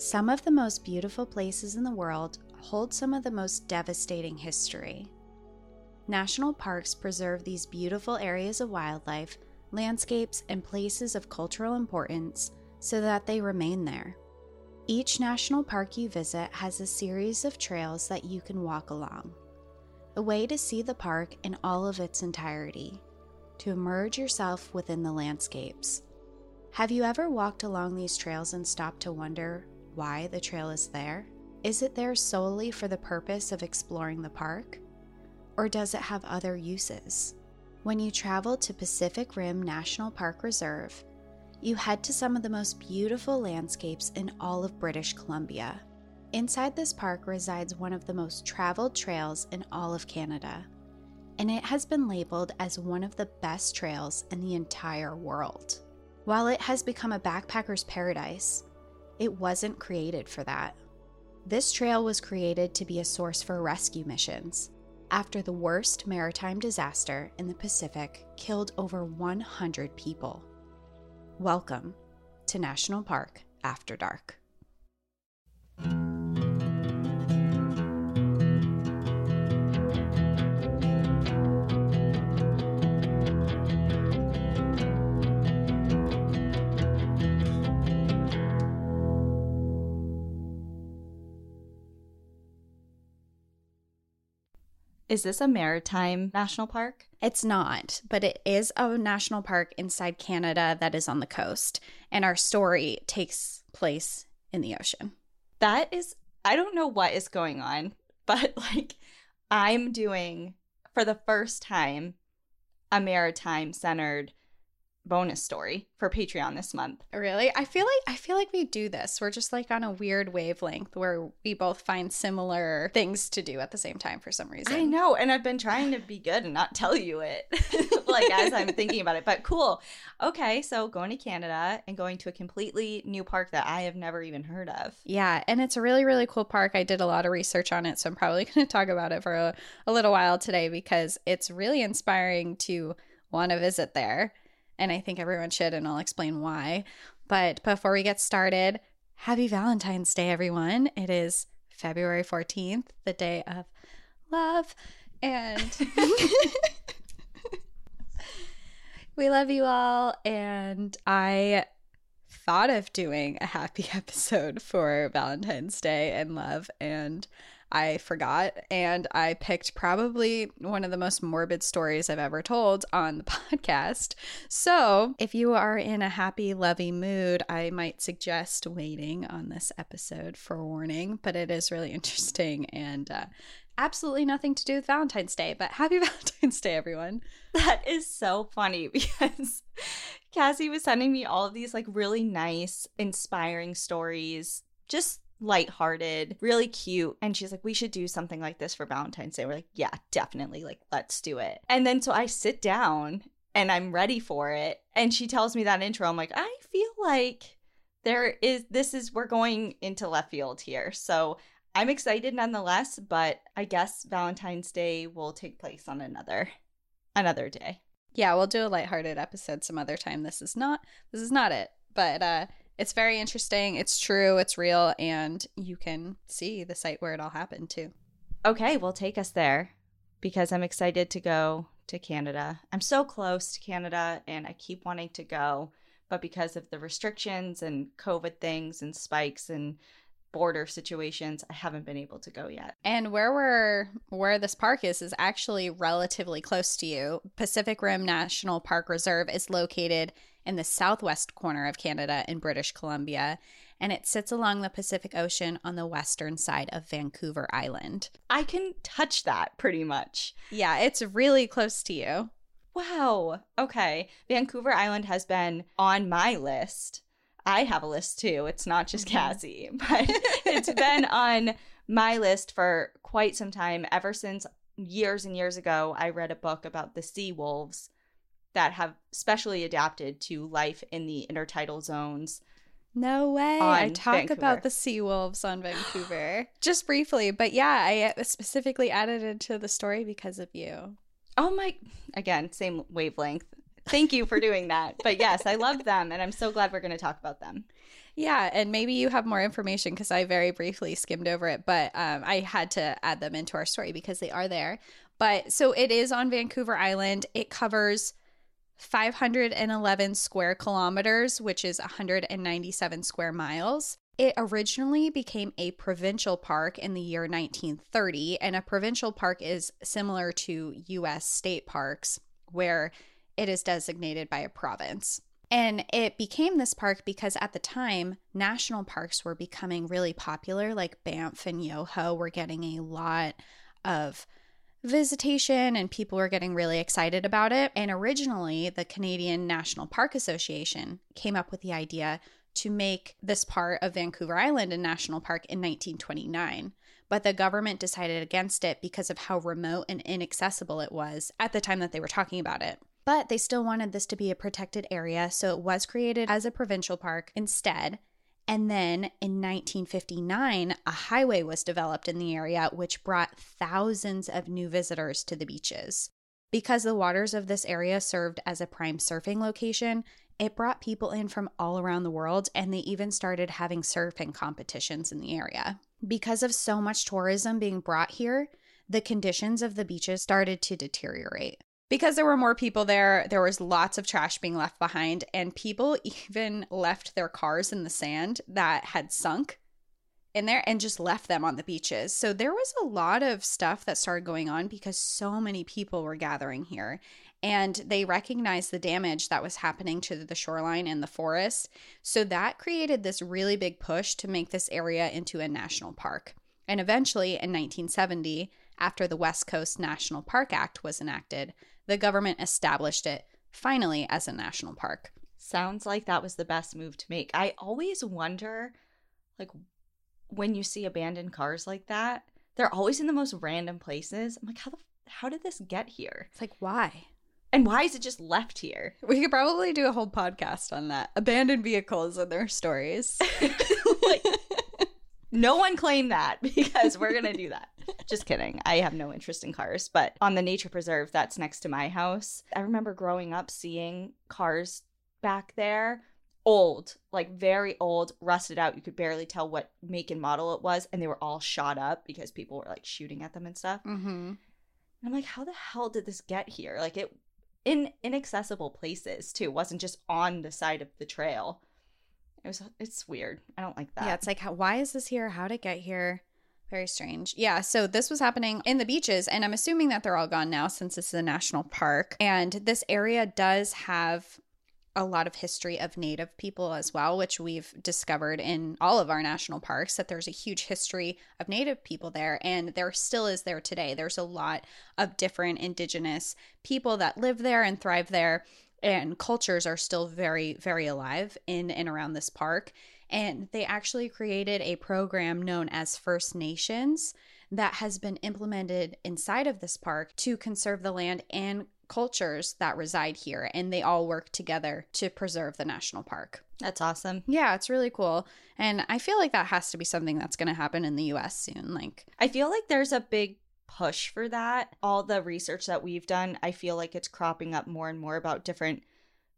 Some of the most beautiful places in the world hold some of the most devastating history. National parks preserve these beautiful areas of wildlife, landscapes, and places of cultural importance so that they remain there. Each national park you visit has a series of trails that you can walk along. A way to see the park in all of its entirety, to immerse yourself within the landscapes. Have you ever walked along these trails and stopped to wonder why the trail is there? Is it there solely for the purpose of exploring the park? Or does it have other uses? When you travel to Pacific Rim National Park Reserve, you head to some of the most beautiful landscapes in all of British Columbia. Inside this park resides one of the most traveled trails in all of Canada, and it has been labeled as one of the best trails in the entire world. While it has become a backpacker's paradise, it wasn't created for that. This trail was created to be a source for rescue missions after the worst maritime disaster in the Pacific killed over 100 people. Welcome to National Park After Dark. Is this a maritime national park? It's not, but it is a national park inside Canada that is on the coast. And our story takes place in the ocean. That is, I don't know what is going on, but like I'm doing for the first time a maritime centered bonus story for Patreon this month. Really? I feel like I feel like we do this. We're just like on a weird wavelength where we both find similar things to do at the same time for some reason. I know, and I've been trying to be good and not tell you it like as I'm thinking about it. But cool. Okay, so going to Canada and going to a completely new park that I have never even heard of. Yeah, and it's a really really cool park. I did a lot of research on it, so I'm probably going to talk about it for a, a little while today because it's really inspiring to want to visit there and I think everyone should, and I'll explain why. But before we get started, happy Valentine's Day, everyone. It is February 14th, the day of love. And we love you all. And I thought of doing a happy episode for Valentine's Day and love. And I forgot. And I picked probably one of the most morbid stories I've ever told on the podcast. So if you are in a happy, lovey mood, I might suggest waiting on this episode for warning, but it is really interesting and uh, absolutely nothing to do with Valentine's Day. But happy Valentine's Day, everyone. That is so funny because Cassie was sending me all of these like really nice, inspiring stories. Just lighthearted, really cute. And she's like, we should do something like this for Valentine's Day. We're like, yeah, definitely. Like, let's do it. And then so I sit down and I'm ready for it. And she tells me that intro. I'm like, I feel like there is, this is, we're going into left field here. So I'm excited nonetheless, but I guess Valentine's Day will take place on another, another day. Yeah, we'll do a lighthearted episode some other time. This is not, this is not it. But, uh, it's very interesting. It's true. It's real. And you can see the site where it all happened too. Okay, well, take us there because I'm excited to go to Canada. I'm so close to Canada and I keep wanting to go. But because of the restrictions and COVID things and spikes and border situations, I haven't been able to go yet. And where we're where this park is is actually relatively close to you. Pacific Rim National Park Reserve is located in the southwest corner of Canada in British Columbia, and it sits along the Pacific Ocean on the western side of Vancouver Island. I can touch that pretty much. Yeah, it's really close to you. Wow. Okay. Vancouver Island has been on my list. I have a list too. It's not just mm-hmm. Cassie, but it's been on my list for quite some time ever since years and years ago I read a book about the sea wolves that have specially adapted to life in the intertidal zones. No way. I talk Vancouver. about the sea wolves on Vancouver just briefly, but yeah, I uh, specifically added it to the story because of you. Oh my, again, same wavelength. Thank you for doing that. But yes, I love them and I'm so glad we're going to talk about them. Yeah, and maybe you have more information because I very briefly skimmed over it, but um, I had to add them into our story because they are there. But so it is on Vancouver Island. It covers 511 square kilometers, which is 197 square miles. It originally became a provincial park in the year 1930, and a provincial park is similar to US state parks, where it is designated by a province. And it became this park because at the time, national parks were becoming really popular, like Banff and Yoho were getting a lot of visitation and people were getting really excited about it. And originally, the Canadian National Park Association came up with the idea to make this part of Vancouver Island a national park in 1929. But the government decided against it because of how remote and inaccessible it was at the time that they were talking about it. But they still wanted this to be a protected area, so it was created as a provincial park instead. And then in 1959, a highway was developed in the area, which brought thousands of new visitors to the beaches. Because the waters of this area served as a prime surfing location, it brought people in from all around the world, and they even started having surfing competitions in the area. Because of so much tourism being brought here, the conditions of the beaches started to deteriorate because there were more people there, there was lots of trash being left behind, and people even left their cars in the sand that had sunk in there and just left them on the beaches. So there was a lot of stuff that started going on because so many people were gathering here. And they recognized the damage that was happening to the shoreline and the forest. So that created this really big push to make this area into a national park. And eventually, in 1970, after the West Coast National Park Act was enacted, the government established it finally as a national park. Sounds like that was the best move to make. I always wonder like when you see abandoned cars like that, they're always in the most random places. I'm like, how the how did this get here? It's like why? And why is it just left here? We could probably do a whole podcast on that. Abandoned vehicles and their stories. like, no one claimed that because we're going to do that. Just kidding. I have no interest in cars, but on the nature preserve that's next to my house, I remember growing up seeing cars back there old, like very old, rusted out. You could barely tell what make and model it was, and they were all shot up because people were like shooting at them and stuff. Mm-hmm. And I'm like, how the hell did this get here? Like it in inaccessible places too. It wasn't just on the side of the trail. It was it's weird. I don't like that. Yeah, it's like how, why is this here? How did it get here? Very strange. Yeah, so this was happening in the beaches, and I'm assuming that they're all gone now since this is a national park. And this area does have a lot of history of native people as well, which we've discovered in all of our national parks that there's a huge history of native people there, and there still is there today. There's a lot of different indigenous people that live there and thrive there, and cultures are still very, very alive in and around this park. And they actually created a program known as First Nations that has been implemented inside of this park to conserve the land and cultures that reside here. And they all work together to preserve the national park. That's awesome. Yeah, it's really cool. And I feel like that has to be something that's going to happen in the US soon. Like, I feel like there's a big push for that. All the research that we've done, I feel like it's cropping up more and more about different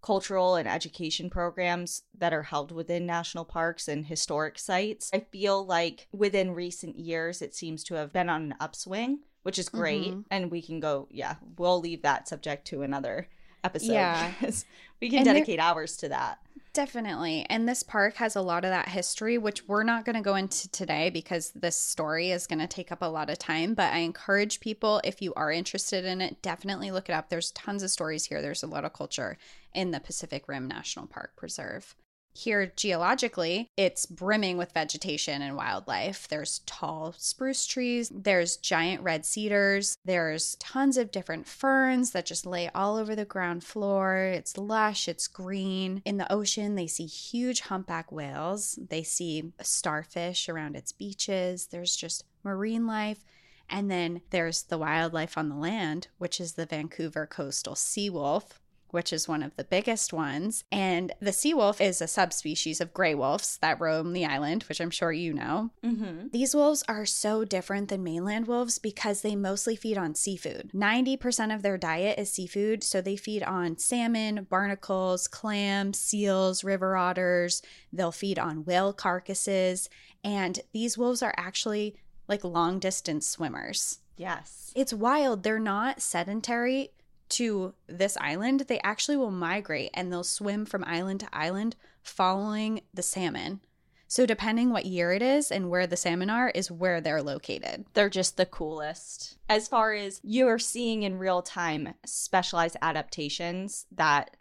cultural and education programs that are held within national parks and historic sites. I feel like within recent years, it seems to have been on an upswing, which is great. Mm-hmm. And we can go, yeah, we'll leave that subject to another episode. Yeah. we can and dedicate hours to that. Definitely. And this park has a lot of that history, which we're not going to go into today because this story is going to take up a lot of time. But I encourage people, if you are interested in it, definitely look it up. There's tons of stories here. There's a lot of culture in the Pacific Rim National Park Preserve. Here, geologically, it's brimming with vegetation and wildlife. There's tall spruce trees, there's giant red cedars, there's tons of different ferns that just lay all over the ground floor. It's lush, it's green. In the ocean, they see huge humpback whales, they see starfish around its beaches. There's just marine life. And then there's the wildlife on the land, which is the Vancouver coastal sea wolf, which is one of the biggest ones. And the sea wolf is a subspecies of gray wolves that roam the island, which I'm sure you know. Mm-hmm. These wolves are so different than mainland wolves because they mostly feed on seafood. 90% of their diet is seafood, so they feed on salmon, barnacles, clams, seals, river otters. They'll feed on whale carcasses. And these wolves are actually like long distance swimmers. Yes. It's wild. They're not sedentary to this island. They actually will migrate and they'll swim from island to island following the salmon. So, depending what year it is and where the salmon are, is where they're located. They're just the coolest. As far as you're seeing in real time specialized adaptations that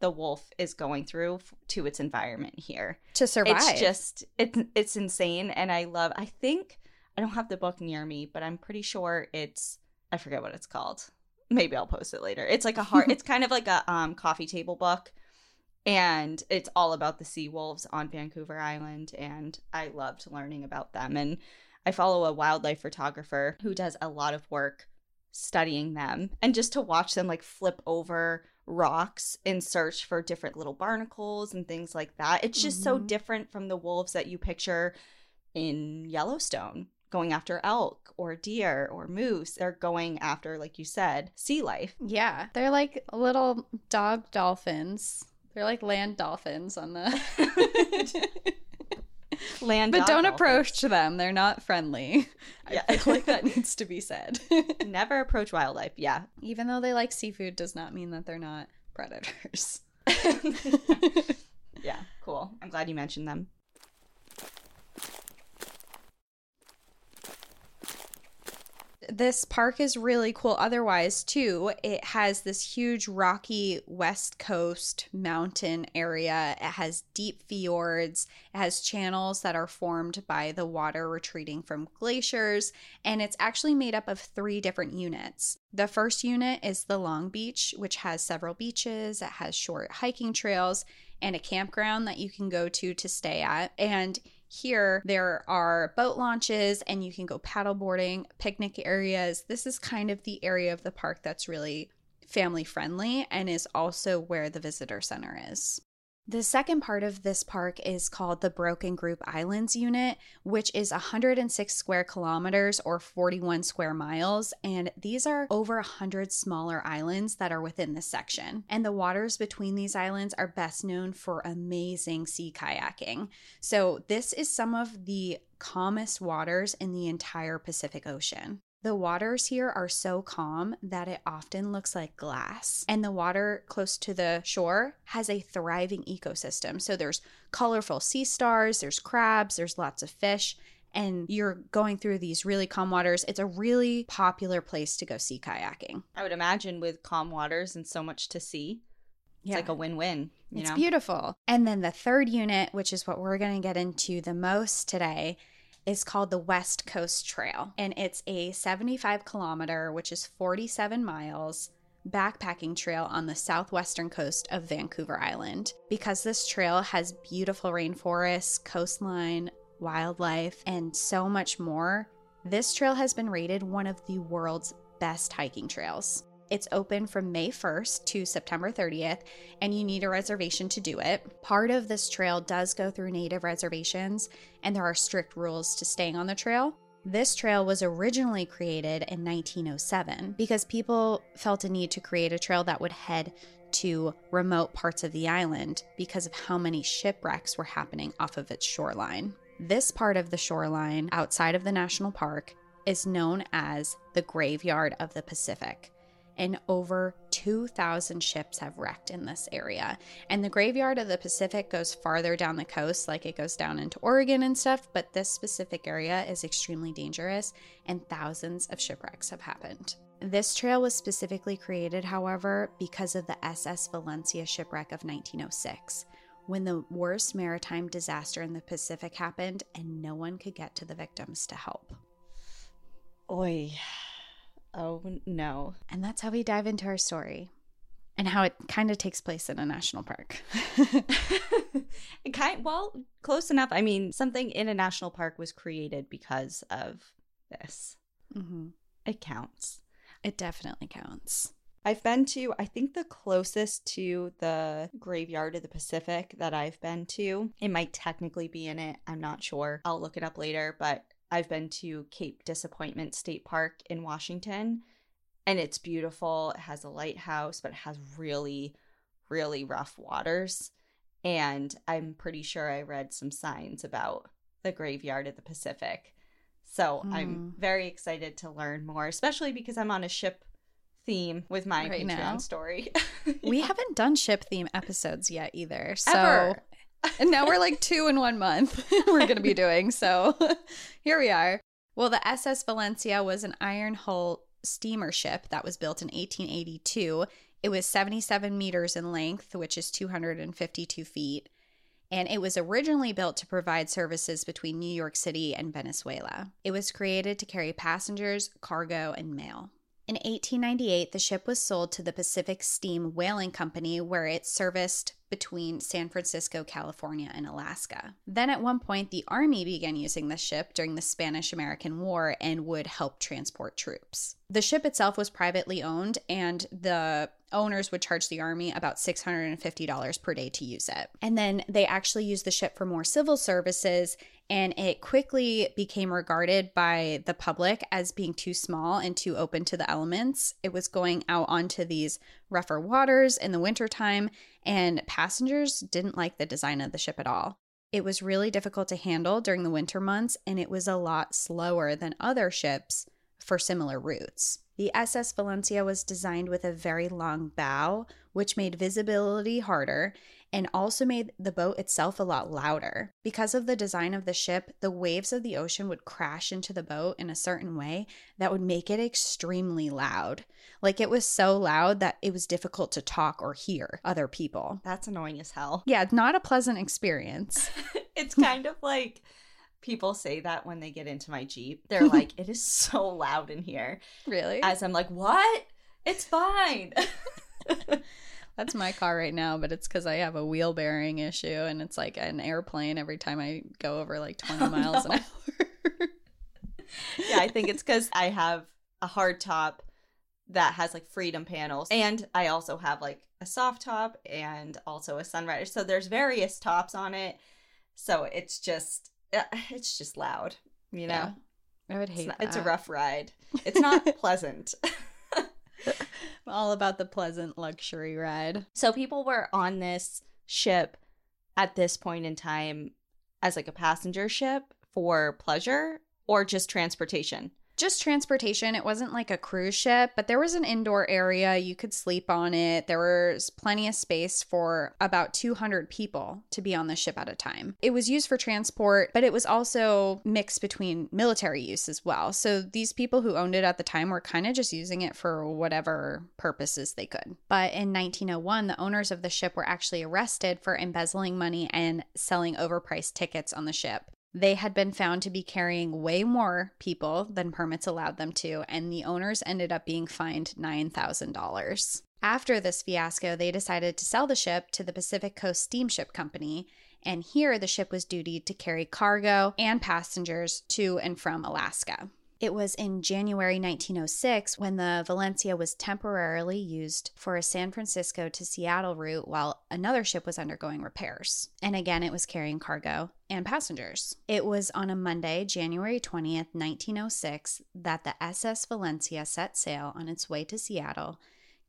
the wolf is going through to its environment here. To survive. It's just it's it's insane and I love I think I don't have the book near me, but I'm pretty sure it's I forget what it's called. Maybe I'll post it later. It's like a hard it's kind of like a um coffee table book and it's all about the sea wolves on Vancouver Island and I loved learning about them and I follow a wildlife photographer who does a lot of work studying them and just to watch them like flip over rocks in search for different little barnacles and things like that. It's just so Mhm. different from the wolves that you picture in Yellowstone going after elk or deer or moose. They're going after, like you said, sea life. yeah. They're like little dog dolphins. They're like land dolphins on the. Land but don't dolphins. approach them. They're not friendly. Yeah. I feel like that needs to be said. Never approach wildlife. Yeah. Even though they like seafood, does not mean that they're not predators. yeah. Cool. I'm glad you mentioned them. This park is really cool. Otherwise too it has this huge rocky west coast mountain area. It has deep fjords. It has channels that are formed by the water retreating from glaciers and it's actually made up of three different units. The first unit is the long beach which has several beaches. It has short hiking trails and a campground that you can go to to stay at. And here, there are boat launches and you can go paddleboarding, picnic areas. This is kind of the area of the park that's really family friendly and is also where the visitor center is. The second part of this park is called the Broken Group Islands Unit, which is 106 square kilometers or 41 square miles. And these are over 100 smaller islands that are within this section. And the waters between these islands are best known for amazing sea kayaking. So, this is some of the calmest waters in the entire Pacific Ocean. The waters here are so calm that it often looks like glass. And the water close to the shore has a thriving ecosystem. So there's colorful sea stars, there's crabs, there's lots of fish, and you're going through these really calm waters. It's a really popular place to go sea kayaking. I would imagine with calm waters and so much to see, it's like a win-win. It's know. beautiful. And then the third unit, which is what we're going to get into the most today, is called the West Coast Trail. And it's a 75 kilometer, which is 47 miles, backpacking trail on the southwestern coast of Vancouver Island. Because this trail has beautiful rainforests, coastline, wildlife, and so much more, this trail has been rated one of the world's best hiking trails. It's open from May 1st to September 30th, and you need a reservation to do it. Part of this trail does go through native reservations, and there are strict rules to staying on the trail. This trail was originally created in 1907 because people felt a need to create a trail that would head to remote parts of the island because of how many shipwrecks were happening off of its shoreline. This part of the shoreline outside of the national park is known as the Graveyard of the Pacific and over 2,000 ships have wrecked in this area. And the graveyard of the Pacific goes farther down the coast, like it goes down into Oregon and stuff, but this specific area is extremely dangerous, and thousands of shipwrecks have happened. This trail was specifically created, however, because of the SS Valencia shipwreck of 1906, when the worst maritime disaster in the Pacific happened and no one could get to the victims to help. Oi. Oh no. And that's how we dive into our story and how it kind of takes place in a national park. it kind well, close enough. I mean, something in a national park was created because of this. mm-hmm. It counts. It definitely counts. I've been to, I think the closest to the graveyard of the Pacific that I've been to. It might technically be in it. I'm not sure. I'll look it up later, but I've been to Cape Disappointment State Park in Washington, and it's beautiful. It has a lighthouse, but it has really, really rough waters. And I'm pretty sure I read some signs about the graveyard of the Pacific. So mm. I'm hmm. very excited to learn more, especially because I'm on a ship theme with my right Patreon now. story. we haven't done ship theme episodes yet either. So Ever. And now we're like two in one month we're going to be doing. So here we are. Well, the SS Valencia was an iron hull steamer ship that was built in 1882. It was 77 meters in length, which is 252 feet and it was originally built to provide services between New York City and Venezuela. It was created to carry passengers, cargo, and mail. In 1898, the ship was sold to the Pacific Steam Whaling Company, where it serviced between San Francisco, California, and Alaska. Then, at one point, the Army began using the ship during the Spanish American War and would help transport troops. The ship itself was privately owned, and the owners would charge the army about $650 per day to use it. And then they actually used the ship for more civil services, and it quickly became regarded by the public as being too small and too open to the elements. It was going out onto these rougher waters in the wintertime, and passengers didn't like the design of the ship at all. It was really difficult to handle during the winter months, and it was a lot slower than other ships for similar routes. The SS Valencia was designed with a very long bow, which made visibility harder and also made the boat itself a lot louder. Because of the design of the ship, the waves of the ocean would crash into the boat in a certain way that would make it extremely loud. Like it was so loud that it was difficult to talk or hear other people. That's annoying as hell. Yeah, not a pleasant experience. it's kind of like people say that when they get into my Jeep. They're like, it is so loud in here. Really? As I'm like, what? It's fine. That's my car right now, but it's because I have a wheel bearing issue and it's like an airplane every time I go over like 20 oh, miles no. an hour. yeah, I think it's because I have a hard top that has like freedom panels and I also have like a soft top and also a sunrider. So there's various tops on it. So it's just uh, it's just loud, you know. Yeah, I would hate it's, not, it's a rough ride. It's not pleasant. all about the pleasant luxury ride. So people were on this ship at this point in time as like a passenger ship for pleasure or just transportation just transportation. It wasn't like a cruise ship, but there was an indoor area. You could sleep on it. There was plenty of space for about 200 people to be on the ship at a time. It was used for transport, but it was also mixed between military use as well. So these people who owned it at the time were kind of just using it for whatever purposes they could. But in 1901, the owners of the ship were actually arrested for embezzling money and selling overpriced tickets on the ship. They had been found to be carrying way more people than permits allowed them to, and the owners ended up being fined $9,000. After this fiasco, they decided to sell the ship to the Pacific Coast Steamship Company, and here the ship was dutied to carry cargo and passengers to and from Alaska. It was in January 1906 when the Valencia was temporarily used for a San Francisco to Seattle route while another ship was undergoing repairs. And again, it was carrying cargo and passengers. It was on a Monday, January 20th, 1906, that the SS Valencia set sail on its way to Seattle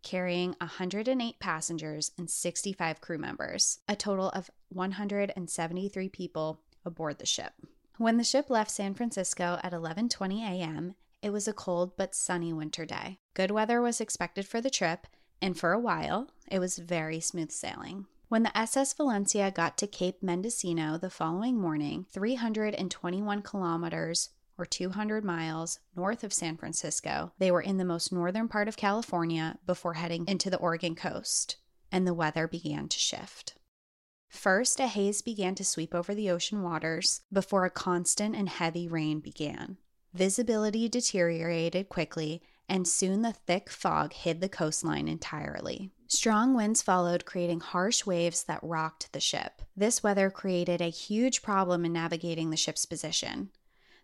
carrying 108 passengers and 65 crew members, a total of 173 people aboard the ship. When the ship left San Francisco at 11:20 a.m., it was a cold but sunny winter day. Good weather was expected for the trip, and for a while, it was very smooth sailing. When the SS Valencia got to Cape Mendocino the following morning, 321 kilometers or 200 miles north of San Francisco, they were in the most northern part of California before heading into the Oregon coast, and the weather began to shift. First, a haze began to sweep over the ocean waters before a constant and heavy rain began. Visibility deteriorated quickly, and soon the thick fog hid the coastline entirely. Strong winds followed, creating harsh waves that rocked the ship. This weather created a huge problem in navigating the ship's position.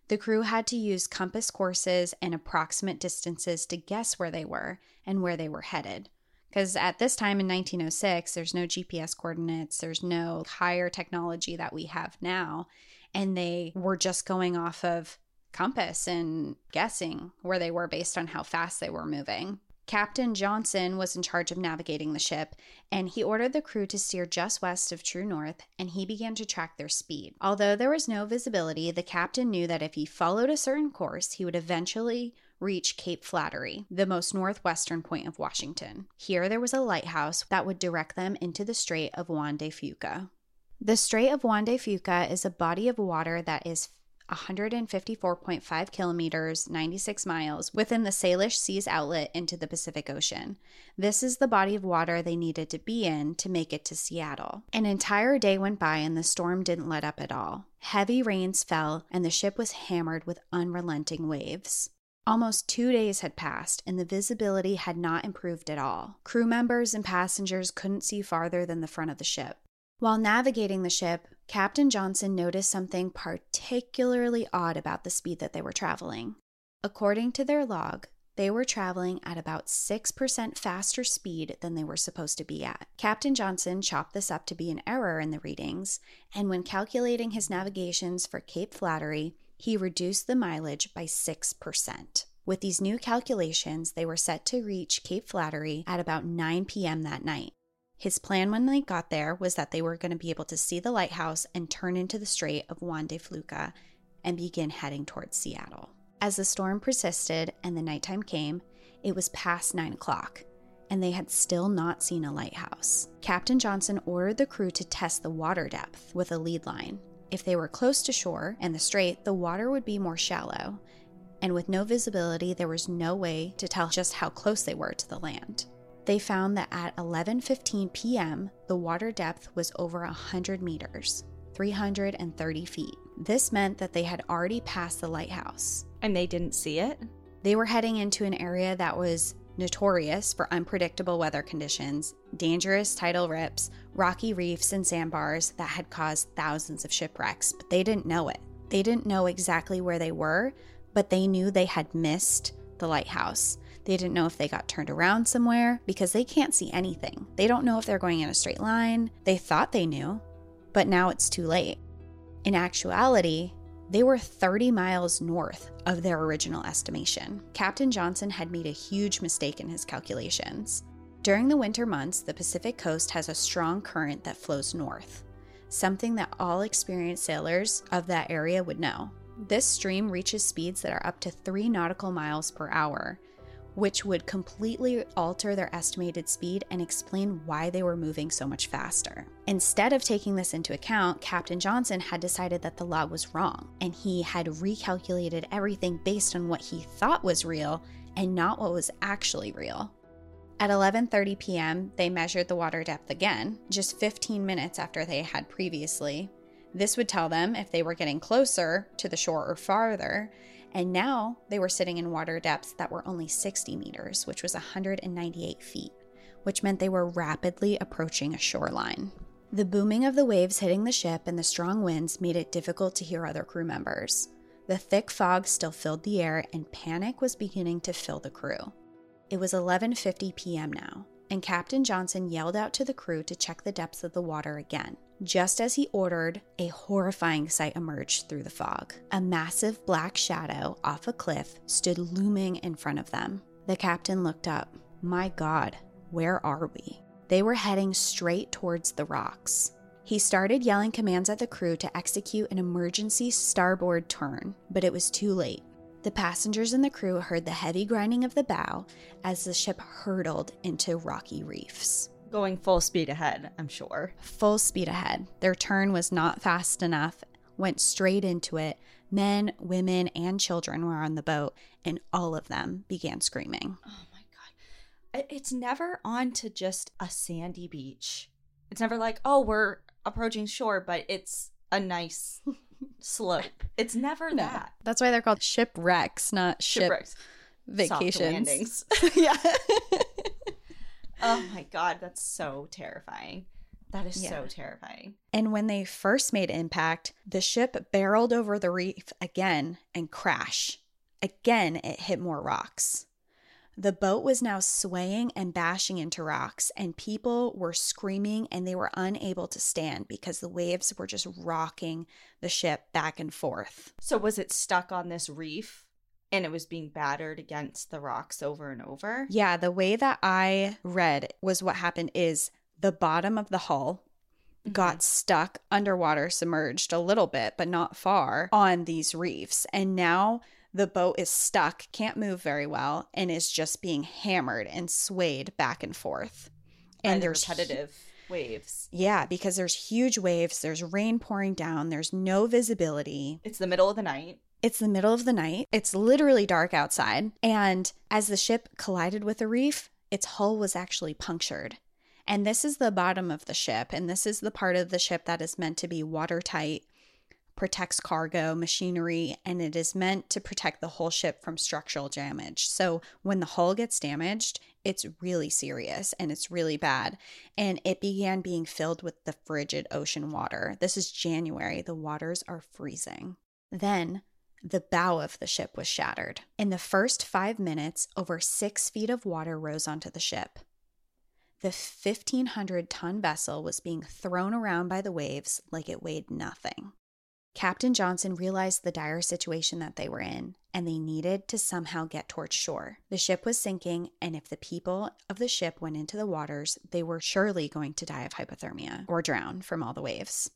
The crew had to use compass courses and approximate distances to guess where they were and where they were headed. Because at this time in 1906, there's no GPS coordinates, there's no higher technology that we have now. And they were just going off of compass and guessing where they were based on how fast they were moving. Captain Johnson was in charge of navigating the ship, and he ordered the crew to steer just west of true north, and he began to track their speed. Although there was no visibility, the captain knew that if he followed a certain course, he would eventually reach Cape Flattery, the most northwestern point of Washington. Here there was a lighthouse that would direct them into the Strait of Juan de Fuca. The Strait of Juan de Fuca is a body of water that is 154.5 kilometers, 96 miles, within the Salish Sea's outlet into the Pacific Ocean. This is the body of water they needed to be in to make it to Seattle. An entire day went by and the storm didn't let up at all. Heavy rains fell and the ship was hammered with unrelenting waves. Almost two days had passed, and the visibility had not improved at all. Crew members and passengers couldn't see farther than the front of the ship. While navigating the ship, Captain Johnson noticed something particularly odd about the speed that they were traveling. According to their log, they were traveling at about 6% faster speed than they were supposed to be at. Captain Johnson chopped this up to be an error in the readings, and when calculating his navigations for Cape Flattery, he reduced the mileage by 6%. With these new calculations, they were set to reach Cape Flattery at about 9 p.m. that night. His plan when they got there was that they were going to be able to see the lighthouse and turn into the Strait of Juan de Fuca and begin heading towards Seattle. As the storm persisted and the nighttime came, it was past 9 o'clock, and they had still not seen a lighthouse. Captain Johnson ordered the crew to test the water depth with a lead line. If they were close to shore and the strait, the water would be more shallow, and with no visibility, there was no way to tell just how close they were to the land. They found that at 11:15 p.m., the water depth was over 100 meters, 330 feet. This meant that they had already passed the lighthouse. And they didn't see it? They were heading into an area that was notorious for unpredictable weather conditions, dangerous tidal rips, rocky reefs, and sandbars that had caused thousands of shipwrecks, but they didn't know it. They didn't know exactly where they were, but they knew they had missed the lighthouse. They didn't know if they got turned around somewhere because they can't see anything. They don't know if they're going in a straight line. They thought they knew, but now it's too late. In actuality, they were 30 miles north of their original estimation. Captain Johnson had made a huge mistake in his calculations. During the winter months, the Pacific coast has a strong current that flows north, something that all experienced sailors of that area would know. This stream reaches speeds that are up to 3 nautical miles per hour, which would completely alter their estimated speed and explain why they were moving so much faster. Instead of taking this into account, Captain Johnson had decided that the log was wrong, and he had recalculated everything based on what he thought was real and not what was actually real. At 11:30 p.m., they measured the water depth again, just 15 minutes after they had previously. This would tell them if they were getting closer to the shore or farther, and now they were sitting in water depths that were only 60 meters, which was 198 feet, which meant they were rapidly approaching a shoreline. The booming of the waves hitting the ship and the strong winds made it difficult to hear other crew members. The thick fog still filled the air and panic was beginning to fill the crew. It was 11:50 p.m. now, and Captain Johnson yelled out to the crew to check the depths of the water again. Just as he ordered, a horrifying sight emerged through the fog. A massive black shadow off a cliff stood looming in front of them. The captain looked up. My God, where are we? They were heading straight towards the rocks. He started yelling commands at the crew to execute an emergency starboard turn, but it was too late. The passengers and the crew heard the heavy grinding of the bow as the ship hurtled into rocky reefs going full speed ahead, I'm sure. Full speed ahead. Their turn was not fast enough, went straight into it. Men, women, and children were on the boat, and all of them began screaming. Oh my God. It's never on to just a sandy beach. It's never like, oh, we're approaching shore, but it's a nice slope. It's never no. that. That's why they're called shipwrecks, not shipwrecks. Ship vacations. yeah. Oh my god, that's so terrifying. That is Yeah. so terrifying. And when they first made impact, the ship barreled over the reef again and crashed. Again, it hit more rocks. The boat was now swaying and bashing into rocks, and people were screaming and they were unable to stand because the waves were just rocking the ship back and forth. So was it stuck on this reef and it was being battered against the rocks over and over? Yeah, the way that I read was what happened is the bottom of the hull got mm-hmm. stuck underwater, submerged a little bit, but not far on these reefs. And now the boat is stuck, can't move very well, and is just being hammered and swayed back and forth. and And the there's repetitive waves. yeah, because there's huge waves, there's rain pouring down, there's no visibility. It's the middle of the night. It's the middle of the night. It's literally dark outside. And as the ship collided with the reef, its hull was actually punctured. And this is the bottom of the ship. And this is the part of the ship that is meant to be watertight, protects cargo, machinery, and it is meant to protect the whole ship from structural damage. So when the hull gets damaged, it's really serious and it's really bad. And it began being filled with the frigid ocean water. This is January. The waters are freezing. Then the bow of the ship was shattered. In the first five minutes, over six feet of water rose onto the ship. The 1,500 ton vessel was being thrown around by the waves like it weighed nothing. Captain Johnson realized the dire situation that they were in, and they needed to somehow get towards shore. The ship was sinking, and if the people of the ship went into the waters, they were surely going to die of hypothermia or drown from all the waves.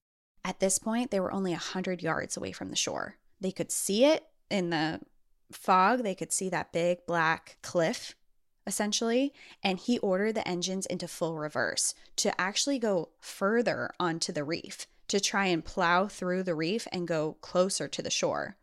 At this point, they were only a 100 yards away from the shore. They could see it in the fog, they could see that big black cliff, essentially. And he ordered the engines into full reverse to actually go further onto the reef to try and plow through the reef and go closer to the shore.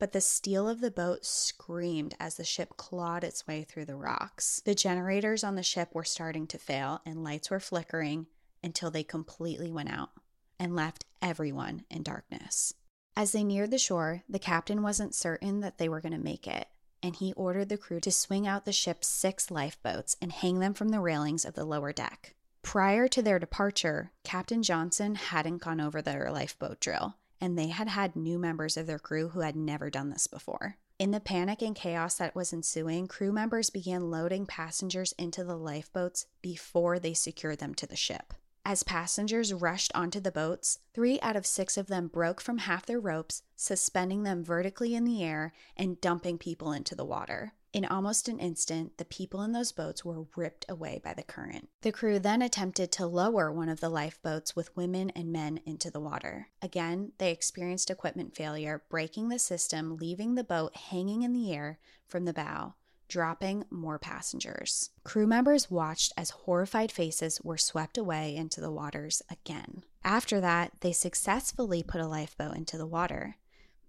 But the steel of the boat screamed as the ship clawed its way through the rocks. The generators on the ship were starting to fail and lights were flickering until they completely went out and left everyone in darkness. As they neared the shore, the captain wasn't certain that they were going to make it, and he ordered the crew to swing out the ship's six lifeboats and hang them from the railings of the lower deck. Prior to their departure, Captain Johnson hadn't gone over their lifeboat drill, and they had had new members of their crew who had never done this before. In the panic and chaos that was ensuing, crew members began loading passengers into the lifeboats before they secured them to the ship. As passengers rushed onto the boats, three out of six of them broke from half their ropes, suspending them vertically in the air and dumping people into the water. In almost an instant, the people in those boats were ripped away by the current. The crew then attempted to lower one of the lifeboats with women and men into the water. Again, they experienced equipment failure, breaking the system, leaving the boat hanging in the air from the bow dropping more passengers. Crew members watched as horrified faces were swept away into the waters again. After that, they successfully put a lifeboat into the water.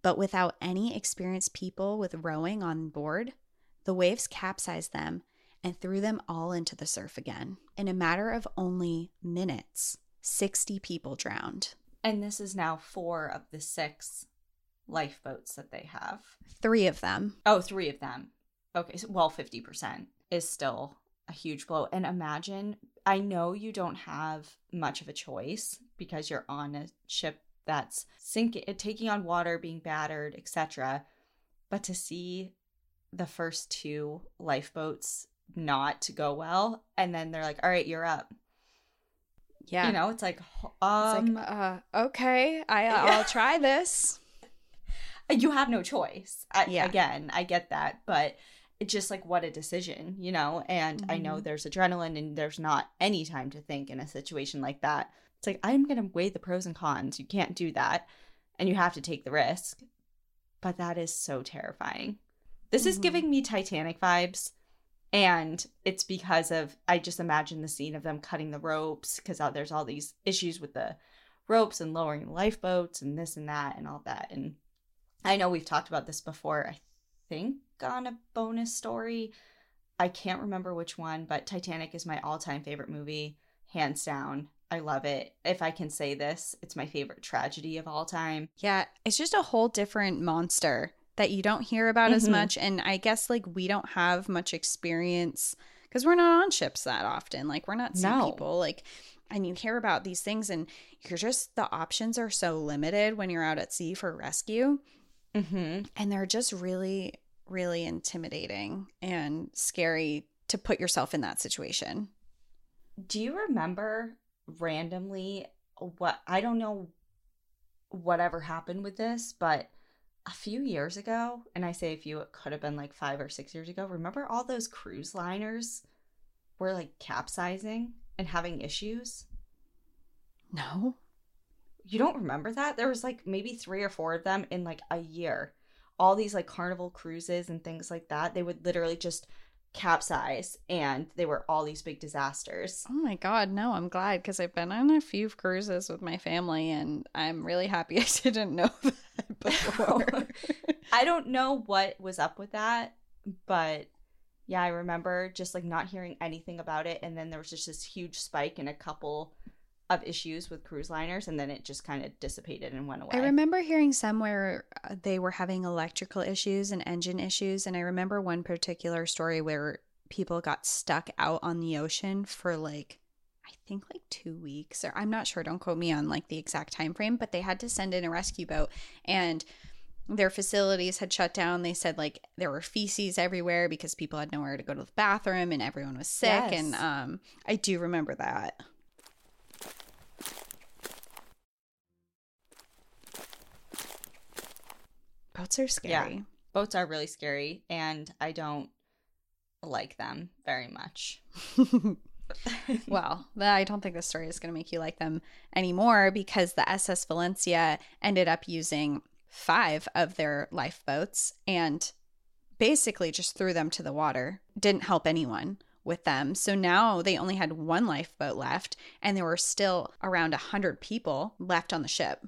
But without any experienced people with rowing on board, the waves capsized them and threw them all into the surf again. In a matter of only minutes, 60 people drowned. And this is now four of the six lifeboats that they have. Three of them. Oh, three of them. Okay, so, well, 50% is still a huge blow. And imagine, I know you don't have much of a choice because you're on a ship that's sinking, taking on water, being battered, etc. But to see the first two lifeboats not go well, and then they're like, "All right, you're up." Yeah. You know, it's like, It's um, like, uh, okay, I, I'll try this. you have no choice. I, Yeah. Again, I get that, but it's just like what a decision, you know? And I know Mhm. there's adrenaline and there's not any time to think in a situation like that. It's like, I'm going to weigh the pros and cons. You can't do that. And you have to take the risk. But that is so terrifying. This is Mhm. giving me Titanic vibes. And it's because of, I just imagine the scene of them cutting the ropes because there's all these issues with the ropes and lowering lifeboats and this and that and all that. And I know we've talked about this before, I think on a bonus story. I can't remember which one, but Titanic is my all time favorite movie, hands down. I love it. If I can say this, it's my favorite tragedy of all time. Yeah, it's just a whole different monster that you don't hear about as Mhm. much. And I guess like we don't have much experience because we're not on ships that often. Like we're not seeing No. people. Like And you hear about these things, and you're just, the options are so limited when you're out at sea for rescue. Mm-hmm. And they're just really, really intimidating and scary to put yourself in that situation. Do you remember randomly what I don't know whatever happened with this, but a few years ago, and I say a few, it could have been like five or six years ago. Remember all those cruise liners were like capsizing and having issues? No. You don't remember that? There was like maybe three or four of them in like a year. All these like carnival cruises and things like that. They would literally just capsize and they were all these big disasters. Oh my God, no, I'm glad because I've been on a few cruises with my family and I'm really happy I didn't know that before. I don't know what was up with that, but yeah, I remember just like not hearing anything about it. And then there was just this huge spike in a couple of issues with cruise liners and then it just kind of dissipated and went away. I remember hearing somewhere uh, they were having electrical issues and engine issues. And I remember one particular story where people got stuck out on the ocean for like, I think like two weeks or I'm not sure. Don't quote me on like the exact time frame, but they had to send in a rescue boat and their facilities had shut down. They said like there were feces everywhere because people had nowhere to go to the bathroom and everyone was sick. Yes. And um, I do remember that. Boats are scary. Yeah. Boats are really scary and I don't like them very much. well, I don't think this story is going to make you like them anymore because the SS Valencia ended up using five of their lifeboats and basically just threw them to the water. Didn't help anyone with them. So now they only had one lifeboat left and there were still around 100 people left on the ship.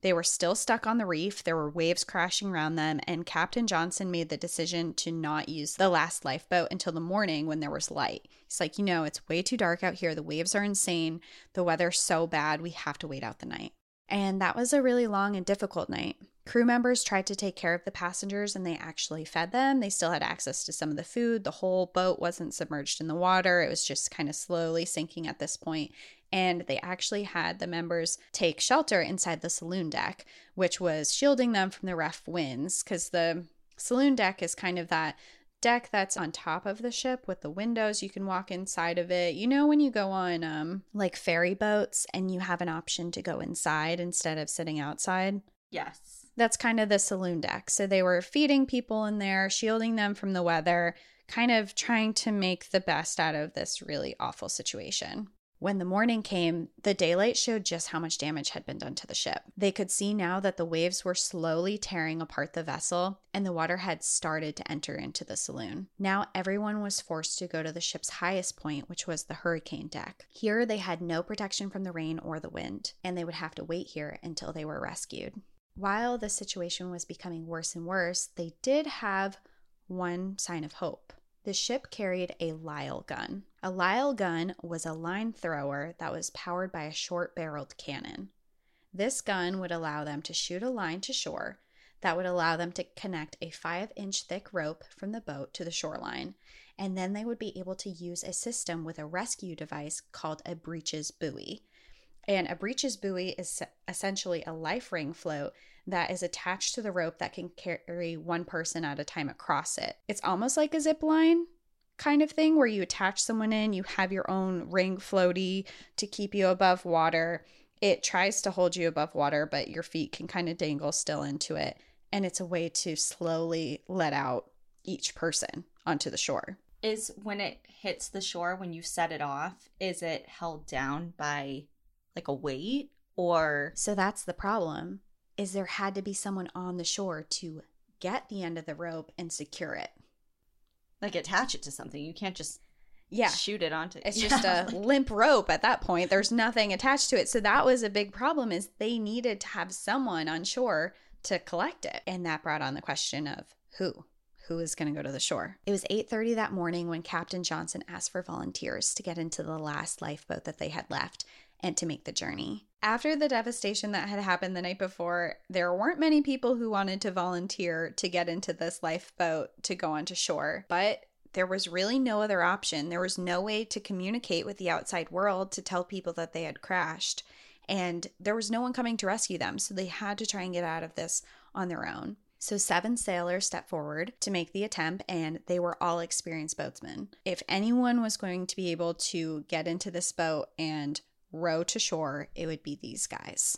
They were still stuck on the reef. There were waves crashing around them, and Captain Johnson made the decision to not use the last lifeboat until the morning when there was light. He's like, you know, it's way too dark out here. The waves are insane. The weather's so bad. We have to wait out the night. And that was a really long and difficult night. Crew members tried to take care of the passengers and they actually fed them. They still had access to some of the food. The whole boat wasn't submerged in the water, it was just kind of slowly sinking at this point. and they actually had the members take shelter inside the saloon deck, which was shielding them from the rough winds because the saloon deck is kind of that deck that's on top of the ship with the windows you can walk inside of it you know when you go on um like ferry boats and you have an option to go inside instead of sitting outside yes. That's kind of the saloon deck. So they were feeding people in there, shielding them from the weather, kind of trying to make the best out of this really awful situation. When the morning came, the daylight showed just how much damage had been done to the ship. They could see now that the waves were slowly tearing apart the vessel and the water had started to enter into the saloon. Now everyone was forced to go to the ship's highest point, which was the hurricane deck. Here they had no protection from the rain or the wind, and they would have to wait here until they were rescued. While the situation was becoming worse and worse, they did have one sign of hope. The ship carried a Lyle gun. A Lyle gun was a line thrower that was powered by a short barreled cannon. This gun would allow them to shoot a line to shore that would allow them to connect a five inch thick rope from the boat to the shoreline, and then they would be able to use a system with a rescue device called a breeches buoy. And a breeches buoy is essentially a life ring float that is attached to the rope that can carry one person at a time across it. It's almost like a zip line kind of thing where you attach someone in, you have your own ring floaty to keep you above water. It tries to hold you above water, but your feet can kind of dangle still into it. And it's a way to slowly let out each person onto the shore. Is when it hits the shore when you set it off, is it held down by like a weight or So that's the problem. Is there had to be someone on the shore to get the end of the rope and secure it. like attach it to something? You can't just Yeah. shoot it onto It's Yeah. just a limp rope at that point. There's nothing attached to it. So that was a big problem is they needed to have someone on shore to collect it. And that brought on the question of who? Who is going to go to the shore? It was 8:30 that morning when Captain Johnson asked for volunteers to get into the last lifeboat that they had left and to make the journey. After the devastation that had happened the night before, there weren't many people who wanted to volunteer to get into this lifeboat to go onto shore, but there was really no other option. There was no way to communicate with the outside world to tell people that they had crashed. And there was no one coming to rescue them. So they had to try and get out of this on their own. So, seven sailors stepped forward to make the attempt, and they were all experienced boatsmen. If anyone was going to be able to get into this boat and row to shore, it would be these guys.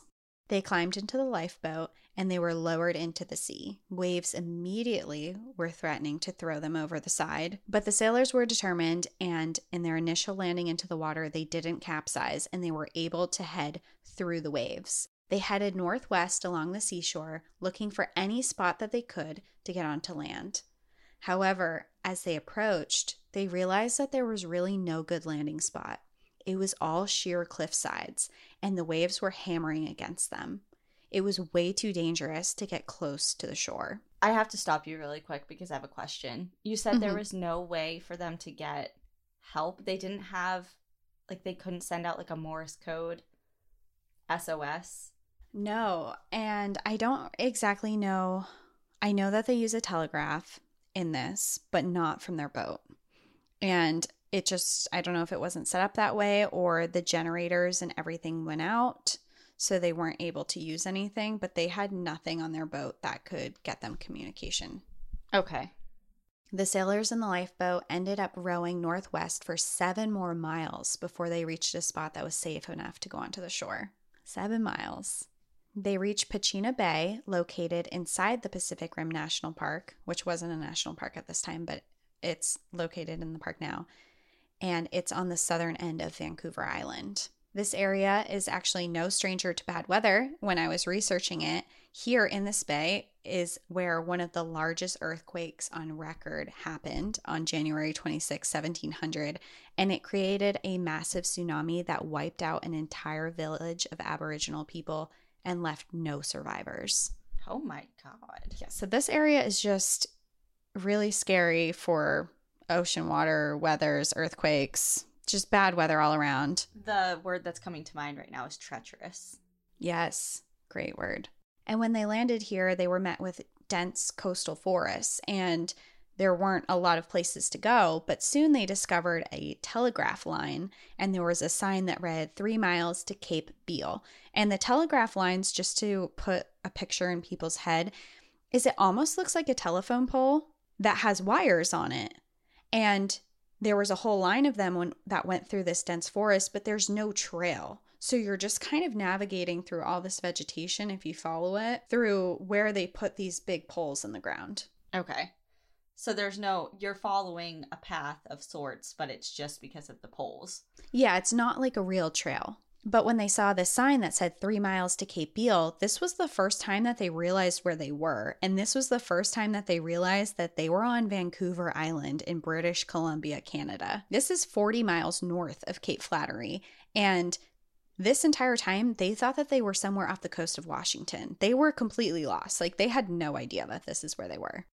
They climbed into the lifeboat and they were lowered into the sea. Waves immediately were threatening to throw them over the side, but the sailors were determined, and in their initial landing into the water, they didn't capsize and they were able to head through the waves. They headed northwest along the seashore, looking for any spot that they could to get onto land. However, as they approached, they realized that there was really no good landing spot. It was all sheer cliff sides, and the waves were hammering against them. It was way too dangerous to get close to the shore. I have to stop you really quick because I have a question. You said there Mhm. was no way for them to get help. They didn't have, like, they couldn't send out like a Morse code SOS. No, and I don't exactly know. I know that they use a telegraph in this, but not from their boat. And it just, I don't know if it wasn't set up that way or the generators and everything went out. So they weren't able to use anything, but they had nothing on their boat that could get them communication. Okay. The sailors in the lifeboat ended up rowing northwest for seven more miles before they reached a spot that was safe enough to go onto the shore. Seven miles. They reached Pachena Bay, located inside the Pacific Rim National Park, which wasn't a national park at this time, but it's located in the park now. And it's on the southern end of Vancouver Island. This area is actually no stranger to bad weather. When I was researching it, here in this bay is where one of the largest earthquakes on record happened on January 26, 1700, and it created a massive tsunami that wiped out an entire village of Aboriginal people and left no survivors. Oh my God. Yeah, so this area is just really scary for ocean water, weathers, earthquakes, just bad weather all around. The word that's coming to mind right now is treacherous. Yes, great word. And when they landed here, they were met with dense coastal forests, and there weren't a lot of places to go. But soon they discovered a telegraph line, and there was a sign that read three miles to Cape Beale. And the telegraph lines, just to put a picture in people's head, is it almost looks like a telephone pole that has wires on it. And there was a whole line of them when, that went through this dense forest, but there's no trail. So you're just kind of navigating through all this vegetation, if you follow it, through where they put these big poles in the ground. Okay. So there's no, you're following a path of sorts, but it's just because of the poles. Yeah, it's not like a real trail. But when they saw this sign that said three miles to Cape Beale, this was the first time that they realized where they were. And this was the first time that they realized that they were on Vancouver Island in British Columbia, Canada. This is 40 miles north of Cape Flattery. And this entire time, they thought that they were somewhere off the coast of Washington. They were completely lost. Like, they had no idea that this is where they were.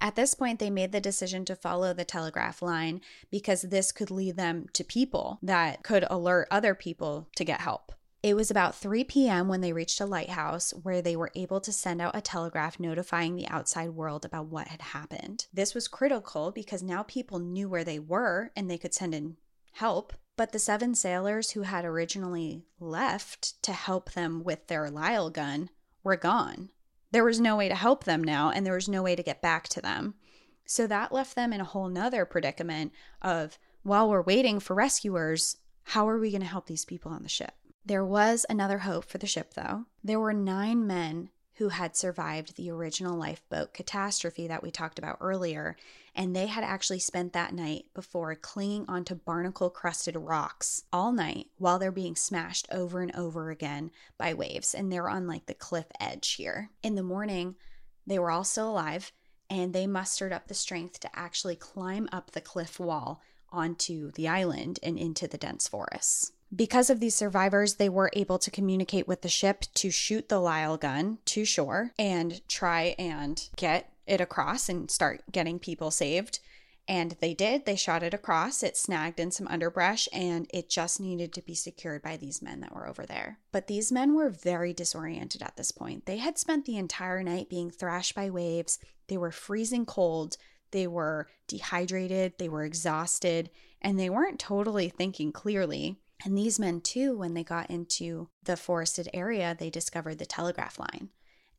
At this point, they made the decision to follow the telegraph line because this could lead them to people that could alert other people to get help. It was about 3 p.m. when they reached a lighthouse where they were able to send out a telegraph notifying the outside world about what had happened. This was critical because now people knew where they were and they could send in help. But the seven sailors who had originally left to help them with their Lyle gun were gone. There was no way to help them now, and there was no way to get back to them. So that left them in a whole nother predicament of while we're waiting for rescuers, how are we going to help these people on the ship? There was another hope for the ship, though. There were nine men who had survived the original lifeboat catastrophe that we talked about earlier, and they had actually spent that night before clinging onto barnacle crusted rocks all night while they're being smashed over and over again by waves. And they're on like the cliff edge here. In the morning, they were all still alive and they mustered up the strength to actually climb up the cliff wall onto the island and into the dense forests. Because of these survivors, they were able to communicate with the ship to shoot the Lyle gun to shore and try and get it across and start getting people saved. And they did. They shot it across. It snagged in some underbrush and it just needed to be secured by these men that were over there. But these men were very disoriented at this point. They had spent the entire night being thrashed by waves. They were freezing cold. They were dehydrated. They were exhausted. And they weren't totally thinking clearly. And these men, too, when they got into the forested area, they discovered the telegraph line.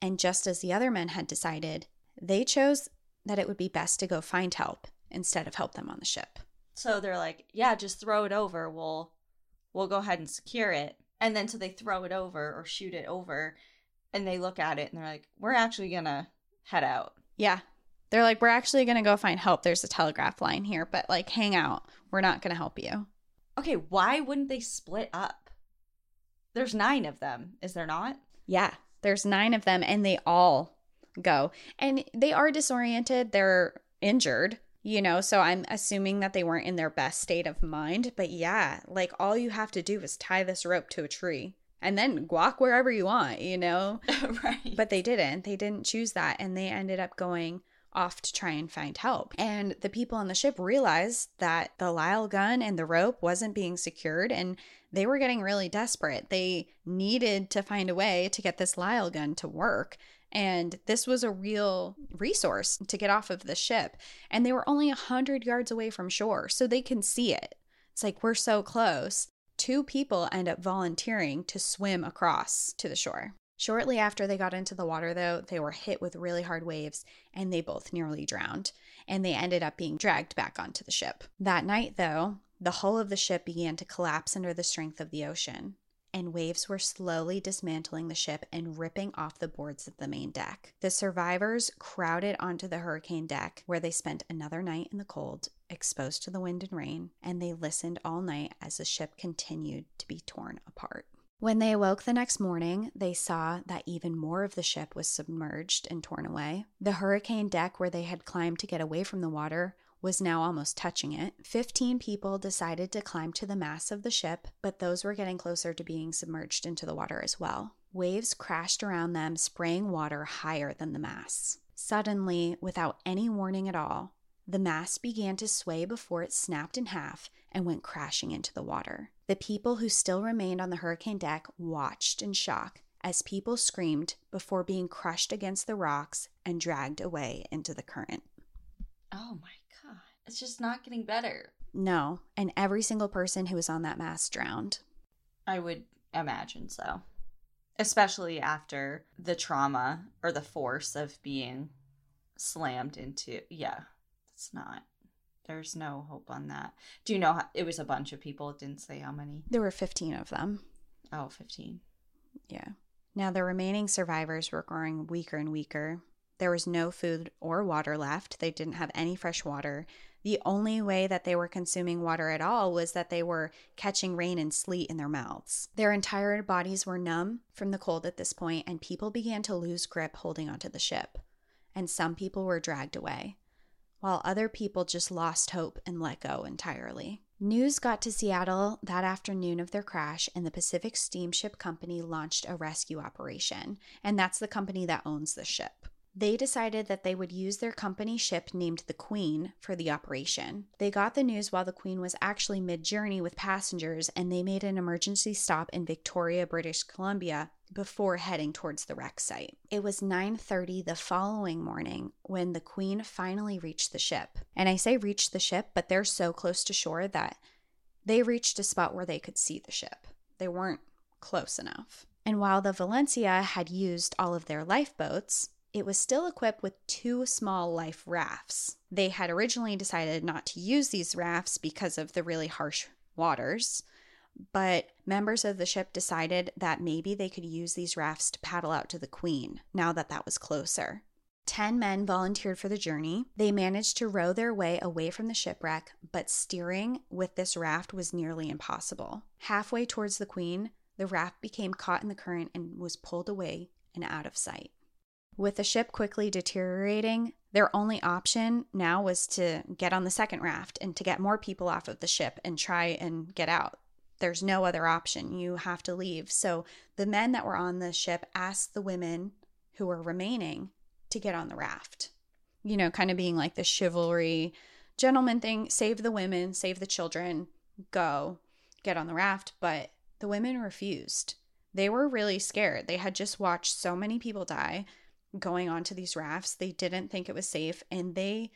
And just as the other men had decided, they chose that it would be best to go find help instead of help them on the ship. So they're like, yeah, just throw it over. We'll we'll go ahead and secure it. And then so they throw it over or shoot it over and they look at it and they're like, we're actually going to head out. Yeah. They're like, we're actually going to go find help. There's a telegraph line here, but like, hang out. We're not going to help you. Okay, why wouldn't they split up? There's nine of them, is there not? Yeah. There's nine of them and they all go. And they are disoriented. They're injured you know so i'm assuming that they weren't in their best state of mind but yeah like all you have to do is tie this rope to a tree and then walk wherever you want you know right but they didn't they didn't choose that and they ended up going off to try and find help and the people on the ship realized that the lyle gun and the rope wasn't being secured and they were getting really desperate they needed to find a way to get this lyle gun to work and this was a real resource to get off of the ship. And they were only 100 yards away from shore, so they can see it. It's like we're so close. Two people end up volunteering to swim across to the shore. Shortly after they got into the water, though, they were hit with really hard waves and they both nearly drowned. And they ended up being dragged back onto the ship. That night, though, the hull of the ship began to collapse under the strength of the ocean and waves were slowly dismantling the ship and ripping off the boards of the main deck. The survivors crowded onto the hurricane deck, where they spent another night in the cold, exposed to the wind and rain, and they listened all night as the ship continued to be torn apart. When they awoke the next morning, they saw that even more of the ship was submerged and torn away. The hurricane deck where they had climbed to get away from the water was now almost touching it. Fifteen people decided to climb to the mast of the ship, but those were getting closer to being submerged into the water as well. Waves crashed around them, spraying water higher than the masts. Suddenly, without any warning at all, the mast began to sway before it snapped in half and went crashing into the water. The people who still remained on the hurricane deck watched in shock as people screamed before being crushed against the rocks and dragged away into the current. Oh my God. it's just not getting better. No, and every single person who was on that mass drowned. I would imagine so. Especially after the trauma or the force of being slammed into. Yeah, it's not. There's no hope on that. Do you know how, it was a bunch of people? It didn't say how many. There were 15 of them. Oh, 15. Yeah. Now, the remaining survivors were growing weaker and weaker. There was no food or water left. They didn't have any fresh water. The only way that they were consuming water at all was that they were catching rain and sleet in their mouths. Their entire bodies were numb from the cold at this point, and people began to lose grip holding onto the ship. And some people were dragged away, while other people just lost hope and let go entirely. News got to Seattle that afternoon of their crash, and the Pacific Steamship Company launched a rescue operation. And that's the company that owns the ship. They decided that they would use their company ship named the Queen for the operation. They got the news while the Queen was actually mid journey with passengers and they made an emergency stop in Victoria, British Columbia before heading towards the wreck site. It was 9:30 the following morning when the Queen finally reached the ship. And I say reached the ship, but they're so close to shore that they reached a spot where they could see the ship. They weren't close enough. And while the Valencia had used all of their lifeboats, it was still equipped with two small life rafts. They had originally decided not to use these rafts because of the really harsh waters, but members of the ship decided that maybe they could use these rafts to paddle out to the Queen now that that was closer. Ten men volunteered for the journey. They managed to row their way away from the shipwreck, but steering with this raft was nearly impossible. Halfway towards the Queen, the raft became caught in the current and was pulled away and out of sight. With the ship quickly deteriorating, their only option now was to get on the second raft and to get more people off of the ship and try and get out. There's no other option. You have to leave. So the men that were on the ship asked the women who were remaining to get on the raft. You know, kind of being like the chivalry gentleman thing save the women, save the children, go get on the raft. But the women refused. They were really scared. They had just watched so many people die going onto these rafts. They didn't think it was safe and they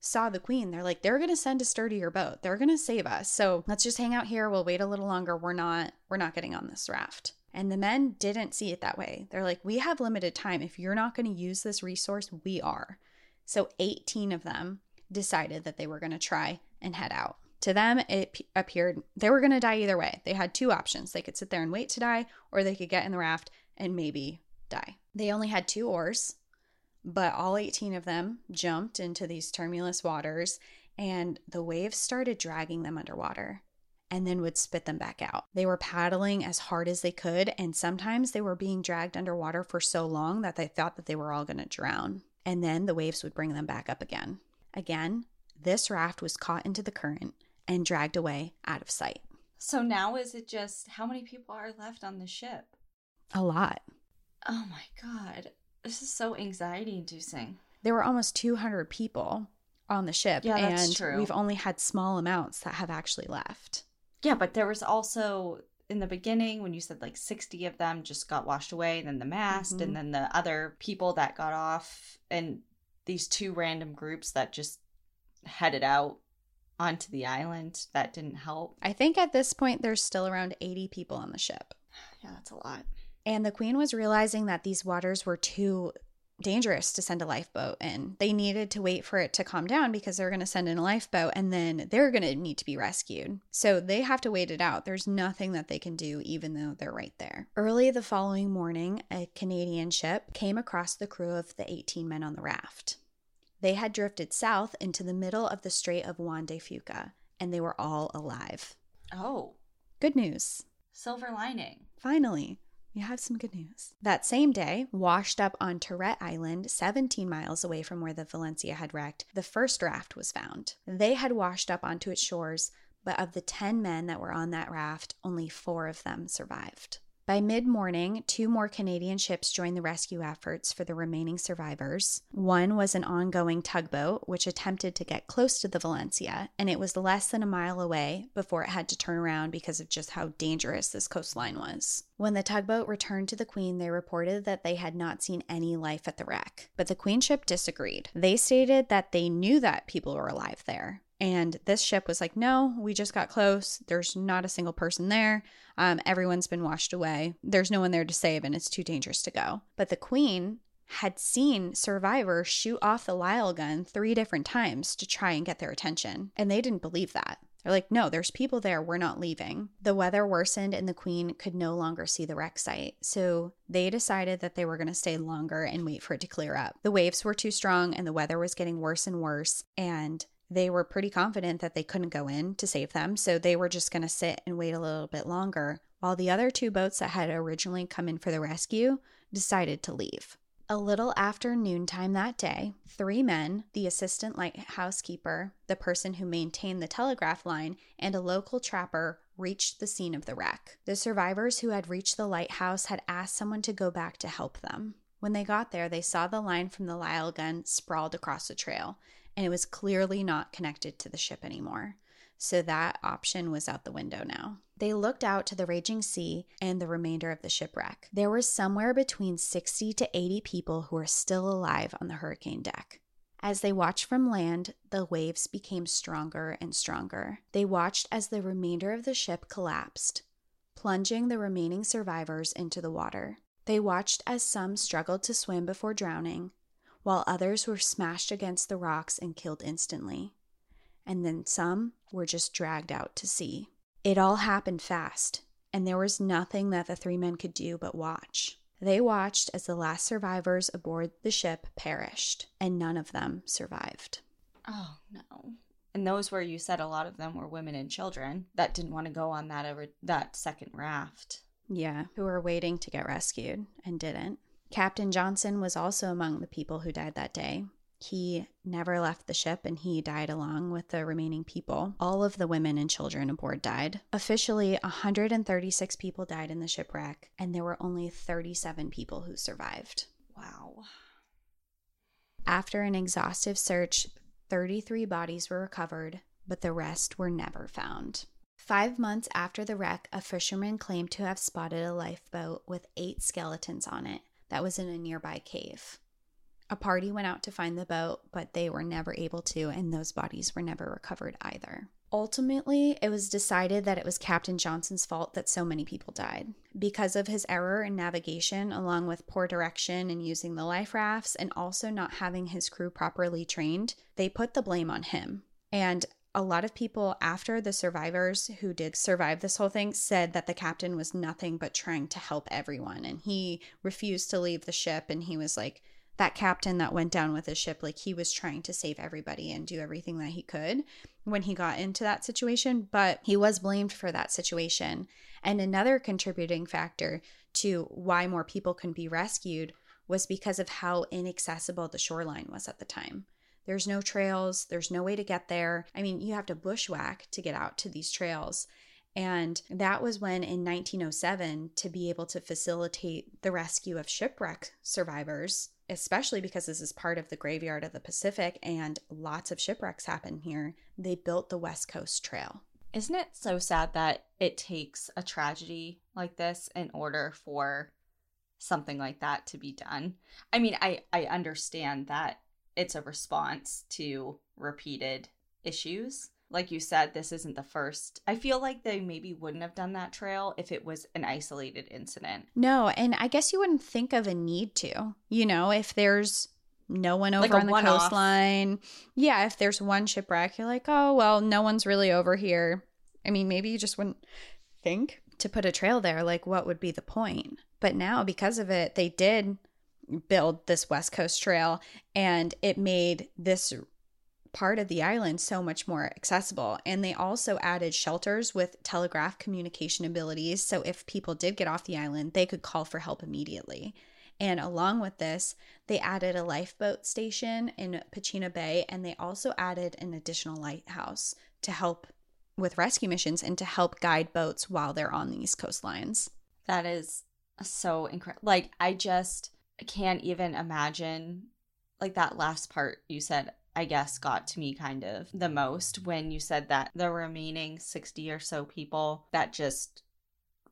saw the queen. They're like, they're going to send a sturdier boat. They're going to save us. So let's just hang out here. We'll wait a little longer. We're not, we're not getting on this raft. And the men didn't see it that way. They're like, we have limited time. If you're not going to use this resource, we are. So 18 of them decided that they were going to try and head out. To them, it p- appeared they were going to die either way. They had two options. They could sit there and wait to die, or they could get in the raft and maybe die. They only had two oars, but all 18 of them jumped into these tumultuous waters, and the waves started dragging them underwater and then would spit them back out. They were paddling as hard as they could, and sometimes they were being dragged underwater for so long that they thought that they were all going to drown. And then the waves would bring them back up again. Again, this raft was caught into the current and dragged away out of sight. So now is it just how many people are left on the ship? A lot. Oh my god. This is so anxiety inducing. There were almost 200 people on the ship, Yeah, that's and true. we've only had small amounts that have actually left. Yeah, but there was also in the beginning when you said like 60 of them just got washed away, and then the mast, Mhm. and then the other people that got off, and these two random groups that just headed out onto the island that didn't help. I think at this point there's still around 80 people on the ship. Yeah, that's a lot. And the queen was realizing that these waters were too dangerous to send a lifeboat in. They needed to wait for it to calm down because they're going to send in a lifeboat and then they're going to need to be rescued. So they have to wait it out. There's nothing that they can do even though they're right there. Early the following morning, a Canadian ship came across the crew of the 18 men on the raft. They had drifted south into the middle of the Strait of Juan de Fuca and they were all alive. Oh, Good news. silver lining. Finally, we have some good news. That same day, washed up on Turret Island, 17 miles away from where the Valencia had wrecked, the first raft was found. They had washed up onto its shores, but of the 10 men that were on that raft, only four of them survived. By mid morning, two more Canadian ships joined the rescue efforts for the remaining survivors. One was an ongoing tugboat, which attempted to get close to the Valencia, and it was less than a mile away before it had to turn around because of just how dangerous this coastline was. When the tugboat returned to the Queen, they reported that they had not seen any life at the wreck. But the Queen ship disagreed. They stated that they knew that people were alive there. And this ship was like, no, we just got close. There's not a single person there. Um, everyone's been washed away. There's no one there to save, and it's too dangerous to go. But the Queen had seen survivors shoot off the Lyle gun three different times to try and get their attention. And they didn't believe that. They're like, no, there's people there. We're not leaving. The weather worsened, and the Queen could no longer see the wreck site. So they decided that they were going to stay longer and wait for it to clear up. The waves were too strong, and the weather was getting worse and worse. And they were pretty confident that they couldn't go in to save them, so they were just going to sit and wait a little bit longer while the other two boats that had originally come in for the rescue decided to leave. A little after noontime that day, three men, the assistant lighthouse keeper, the person who maintained the telegraph line, and a local trapper reached the scene of the wreck. The survivors who had reached the lighthouse had asked someone to go back to help them. When they got there, they saw the line from the Lyle gun sprawled across the trail, and it was clearly not connected to the ship anymore. So that option was out the window now. They looked out to the raging sea and the remainder of the shipwreck. There were somewhere between 60 to 80 people who were still alive on the hurricane deck. As they watched from land, the waves became stronger and stronger. They watched as the remainder of the ship collapsed, plunging the remaining survivors into the water. They watched as some struggled to swim before drowning, while others were smashed against the rocks and killed instantly. And then some were just dragged out to sea. It all happened fast, and there was nothing that the three men could do but watch. They watched as the last survivors aboard the ship perished, and none of them survived. Oh no. And those where you said a lot of them were women and children that didn't want to go on that over that second raft. Yeah, who were waiting to get rescued and didn't. Captain Johnson was also among the people who died that day. He never left the ship and he died along with the remaining people. All of the women and children aboard died. Officially, 136 people died in the shipwreck, and there were only 37 people who survived. Wow. After an exhaustive search, 33 bodies were recovered, but the rest were never found. Five months after the wreck, a fisherman claimed to have spotted a lifeboat with eight skeletons on it that was in a nearby cave. A party went out to find the boat, but they were never able to, and those bodies were never recovered either. Ultimately, it was decided that it was Captain Johnson's fault that so many people died. Because of his error in navigation, along with poor direction in using the life rafts, and also not having his crew properly trained, they put the blame on him. And a lot of people after the survivors who did survive this whole thing said that the captain was nothing but trying to help everyone. And he refused to leave the ship. And he was like that captain that went down with his ship like he was trying to save everybody and do everything that he could when he got into that situation. But he was blamed for that situation. And another contributing factor to why more people couldn't be rescued was because of how inaccessible the shoreline was at the time there's no trails, there's no way to get there. I mean, you have to bushwhack to get out to these trails. And that was when, in 1907, to be able to facilitate the rescue of shipwreck survivors, especially because this is part of the graveyard of the Pacific and lots of shipwrecks happen here, they built the West Coast Trail. Isn't it so sad that it takes a tragedy like this in order for something like that to be done? I mean, I, I understand that it's a response to repeated issues. Like you said, this isn't the first. I feel like they maybe wouldn't have done that trail if it was an isolated incident. No, and I guess you wouldn't think of a need to. You know, if there's no one over like on the one-off. coastline. Yeah, if there's one shipwreck, you're like, oh, well, no one's really over here. I mean, maybe you just wouldn't think to put a trail there. Like, what would be the point? But now, because of it, they did build this West Coast Trail, and it made this part of the island so much more accessible. And they also added shelters with telegraph communication abilities. So if people did get off the island, they could call for help immediately. And along with this, they added a lifeboat station in Pachena Bay, and they also added an additional lighthouse to help with rescue missions and to help guide boats while they're on these coastlines. That is so incredible. Like, I just can't even imagine like that last part you said I guess got to me kind of the most when you said that the remaining 60 or so people that just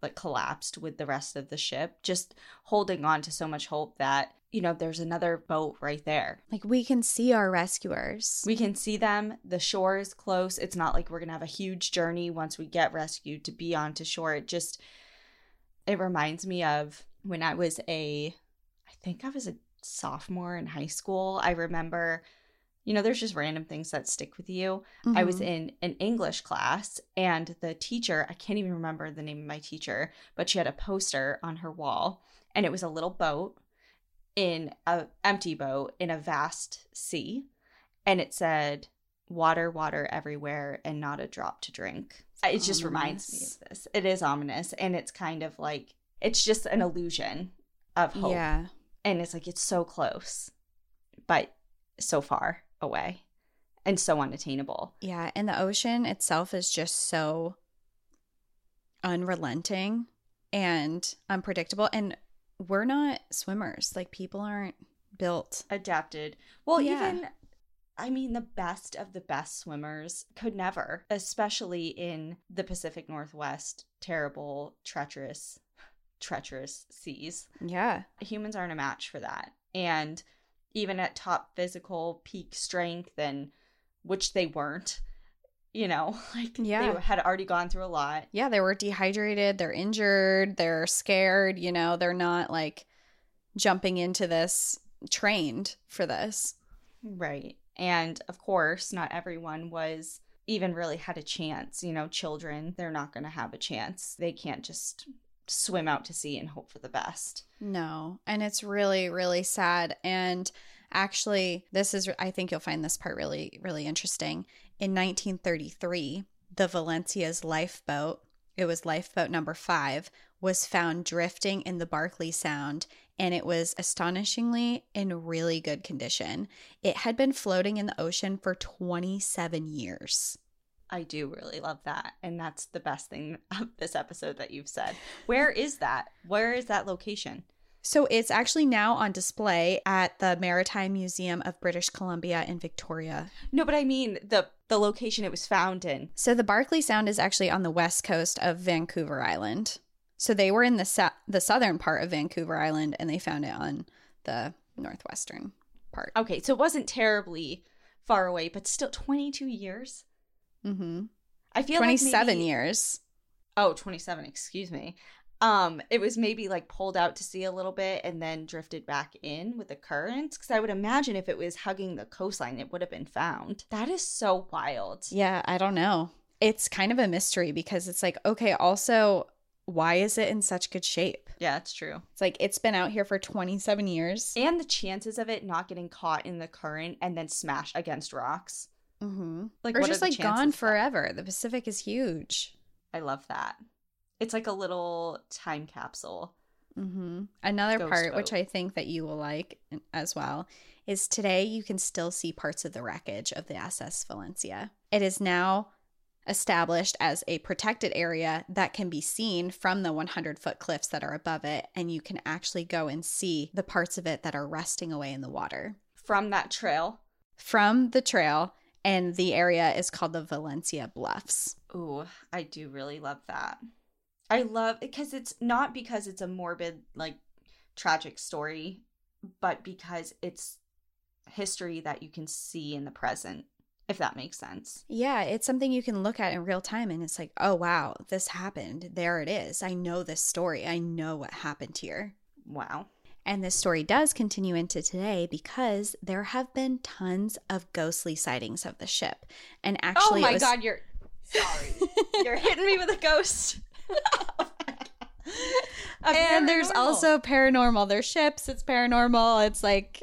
like collapsed with the rest of the ship just holding on to so much hope that you know there's another boat right there. Like we can see our rescuers. We can see them. The shore is close. It's not like we're gonna have a huge journey once we get rescued to be onto shore. It just it reminds me of when i was a think I was a sophomore in high school. I remember, you know, there's just random things that stick with you. Mm-hmm. I was mm-hmm. in an English class and the teacher, I can't even remember the name of my teacher, but she had a poster on her wall and it was a little boat in a empty boat in a vast sea and it said water water everywhere and not a drop to drink. It just reminds me of this. It is ominous and it's kind of like it's just an illusion of hope. Yeah and it's like it's so close but so far away and so unattainable yeah and the ocean itself is just so unrelenting and unpredictable and we're not swimmers like people aren't built adapted well yeah. even I mean, the best of the best swimmers could never, especially in the Pacific Northwest, terrible, treacherous treacherous seas. Yeah. Humans aren't a match for that. And even at top physical peak strength and which they weren't, you know, like yeah. they had already gone through a lot. Yeah, they were dehydrated, they're injured, they're scared, you know, they're not like jumping into this trained for this. Right. And of course, not everyone was even really had a chance. You know, children, they're not going to have a chance. They can't just swim out to sea and hope for the best. No. And it's really, really sad. And actually, this is, I think you'll find this part really, really interesting. In 1933, the Valencia's lifeboat, it was lifeboat number five, was found drifting in the Barkley Sound and it was astonishingly in really good condition. It had been floating in the ocean for 27 years. I do really love that. And that's the best thing of this episode that you've said. Where is that? Where is that location? So it's actually now on display at the Maritime Museum of British Columbia in Victoria. No, but I mean the the location it was found in. So the Barkley Sound is actually on the west coast of Vancouver Island. So they were in the sa- the southern part of Vancouver Island and they found it on the northwestern part. Okay, so it wasn't terribly far away, but still 22 years. Mhm. I feel 27 like maybe, years. Oh, 27, excuse me. Um, it was maybe like pulled out to sea a little bit and then drifted back in with the currents. Because I would imagine if it was hugging the coastline, it would have been found. That is so wild. Yeah, I don't know. It's kind of a mystery because it's like, okay, also, why is it in such good shape? Yeah, it's true. It's like it's been out here for 27 years. And the chances of it not getting caught in the current and then smash against rocks. Mm-hmm. Like, or what just like gone forever. The Pacific is huge. I love that. It's like a little time capsule. Mm-hmm. Another Ghost part, which. I think that you will like as well, is today you can still see parts of the wreckage of the SS Valencia. It is now established as a protected area that can be seen from the 100 foot cliffs that are above it, and you can actually go and see the parts of it that are resting away in the water From that trail. from the trail. And the area is called the Valencia Bluffs. Ooh, I do really love that. I love because it's not because it's a morbid, like tragic story, but because it's history that you can see in the present, if that makes sense. Yeah, it's something you can look at in real time and it's like, oh, wow, this happened. There it is. I know this story. I know what happened here. Wow. And this story does continue into today because there have been tons of ghostly sightings of the ship. And actually, oh my was- god, you're sorry. you're hitting me with a ghost. And there's also paranormal. There's ships. It's paranormal. It's like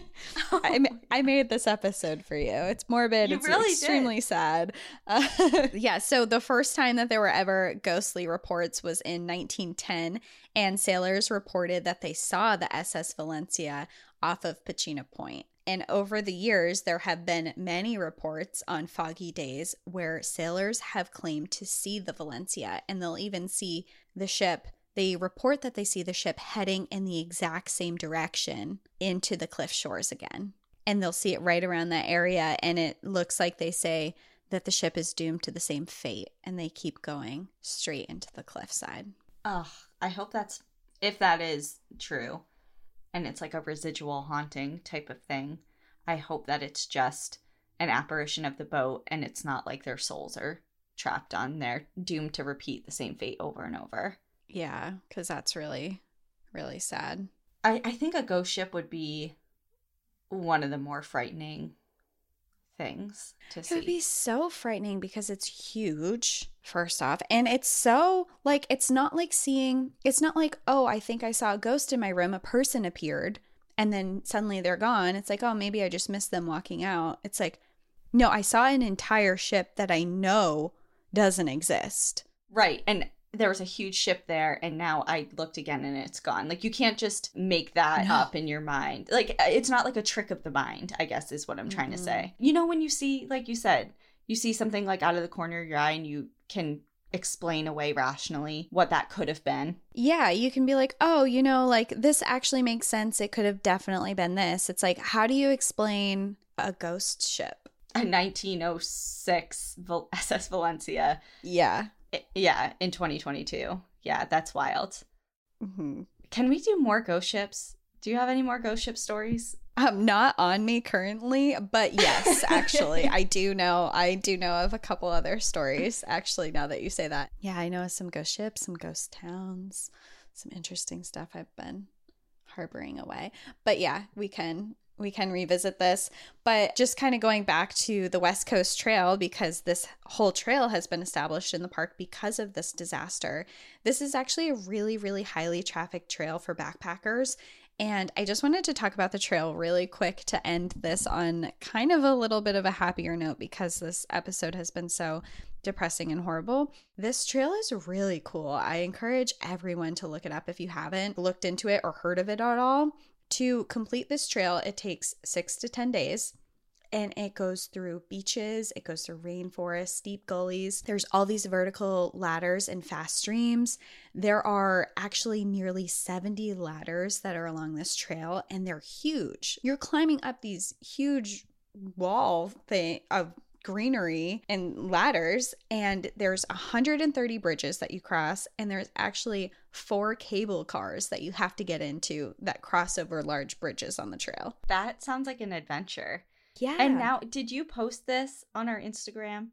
I, I made this episode for you. It's morbid. You it's really did. extremely sad. Uh, yeah. So the first time that there were ever ghostly reports was in 1910, and sailors reported that they saw the SS Valencia off of Pachena Point. And over the years, there have been many reports on foggy days where sailors have claimed to see the Valencia, and they'll even see the ship. They report that they see the ship heading in the exact same direction into the cliff shores again. And they'll see it right around that area, and it looks like they say that the ship is doomed to the same fate, and they keep going straight into the cliffside. Ugh, I hope that's if that is true and it's like a residual haunting type of thing. I hope that it's just an apparition of the boat and it's not like their souls are trapped on there, doomed to repeat the same fate over and over. Yeah, because that's really, really sad. I, I think a ghost ship would be one of the more frightening things to It see. It would be so frightening because it's huge, first off. And it's so, like, it's not like seeing, it's not like, oh, I think I saw a ghost in my room. A person appeared and then suddenly they're gone. It's like, oh, maybe I just missed them walking out. It's like, no, I saw an entire ship that I know doesn't exist. Right. And there was a huge ship there, and now I looked again and it's gone. Like, you can't just make that No. up in your mind. Like, it's not like a trick of the mind, I guess, is what I'm trying to Mhm. say. You know, when you see, like you said, you see something like out of the corner of your eye and you can explain away rationally what that could have been. Yeah, you can be like, oh, you know, like this actually makes sense. It could have definitely been this. It's like, how do you explain a ghost ship? A 1906 SS Valencia. Yeah. Yeah, in 2022. Yeah, that's wild. hmm Can we do more ghost ships? Do you have any more ghost ship stories? Um, not on me currently, but yes, actually, I do know. I do know of a couple other stories. Actually, now that you say that, yeah, I know of some ghost ships, some ghost towns, some interesting stuff I've been harboring away. But yeah, we can we can revisit this. But just kind of going back to the West Coast Trail because this whole trail has been established in the park because of this disaster. This is actually a really, really highly trafficked trail for backpackers. And I just wanted to talk about the trail really quick to end this on kind of a little bit of a happier note because this episode has been so depressing and horrible. This trail is really cool. I encourage everyone to look it up if you haven't looked into it or heard of it at all. To complete this trail, it takes six to 10 days. and it goes through beaches, it goes through rainforests, steep gullies. There's all these vertical ladders and fast streams. There are actually nearly 70 ladders that are along this trail, and they're huge. You're climbing up these huge wall thing of greenery and ladders and there's 130 bridges that you cross and there's actually four cable cars that you have to get into that cross over large bridges on the trail. That sounds like an adventure. Yeah. And now, did you post this on our Instagram?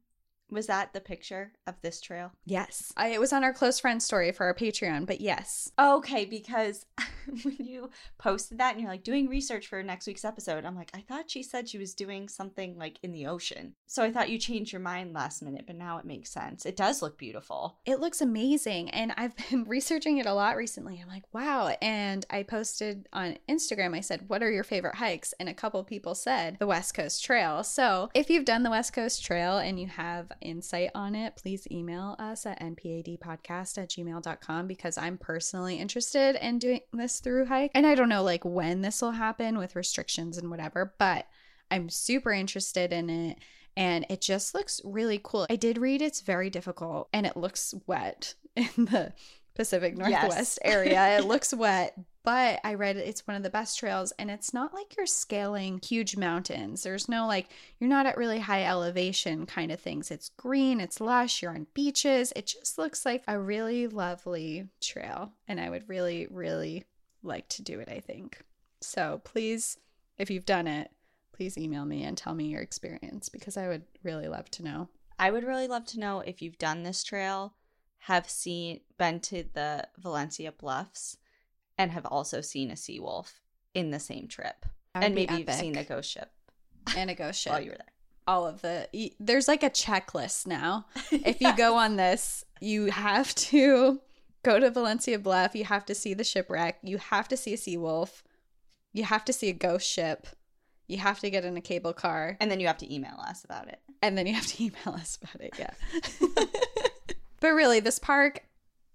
Was that the picture of this trail? yes. I, it was on our close friend story for our Patreon, but yes. Okay, because when you posted that and you're like doing research for next week's episode, I'm like, I thought she said she was doing something like in the ocean. So I thought you changed your mind last minute, but now it makes sense. It does look beautiful. It looks amazing. And I've been researching it a lot recently. I'm like, wow. And I posted on Instagram, I said, what are your favorite hikes? And a couple people said the West Coast Trail. So if you've done the West Coast Trail and you have insight on it, please email us at npadpodcast at gmail.com because I'm personally interested in doing this through hike. And I don't know like when this will happen with restrictions and whatever, but I'm super interested in it and it just looks really cool. I did read it's very difficult and it looks wet in the Pacific Northwest area. It looks wet, but I read it's one of the best trails and it's not like you're scaling huge mountains. There's no like you're not at really high elevation kind of things. It's green, it's lush, you're on beaches. It just looks like a really lovely trail and I would really really like to do it, I think. So, please if you've done it, please email me and tell me your experience because I would really love to know. I would really love to know if you've done this trail, have seen, been to the Valencia Bluffs, and have also seen a sea wolf in the same trip. And be maybe you've seen a ghost ship and a ghost ship. while you were there. all of the there's like a checklist now. If you go on this, you have to go to Valencia Bluff, you have to see the shipwreck, you have to see a sea wolf, you have to see a ghost ship, you have to get in a cable car, And then you have to email us about it. and then you have to email us about it. Yeah. but really, this park,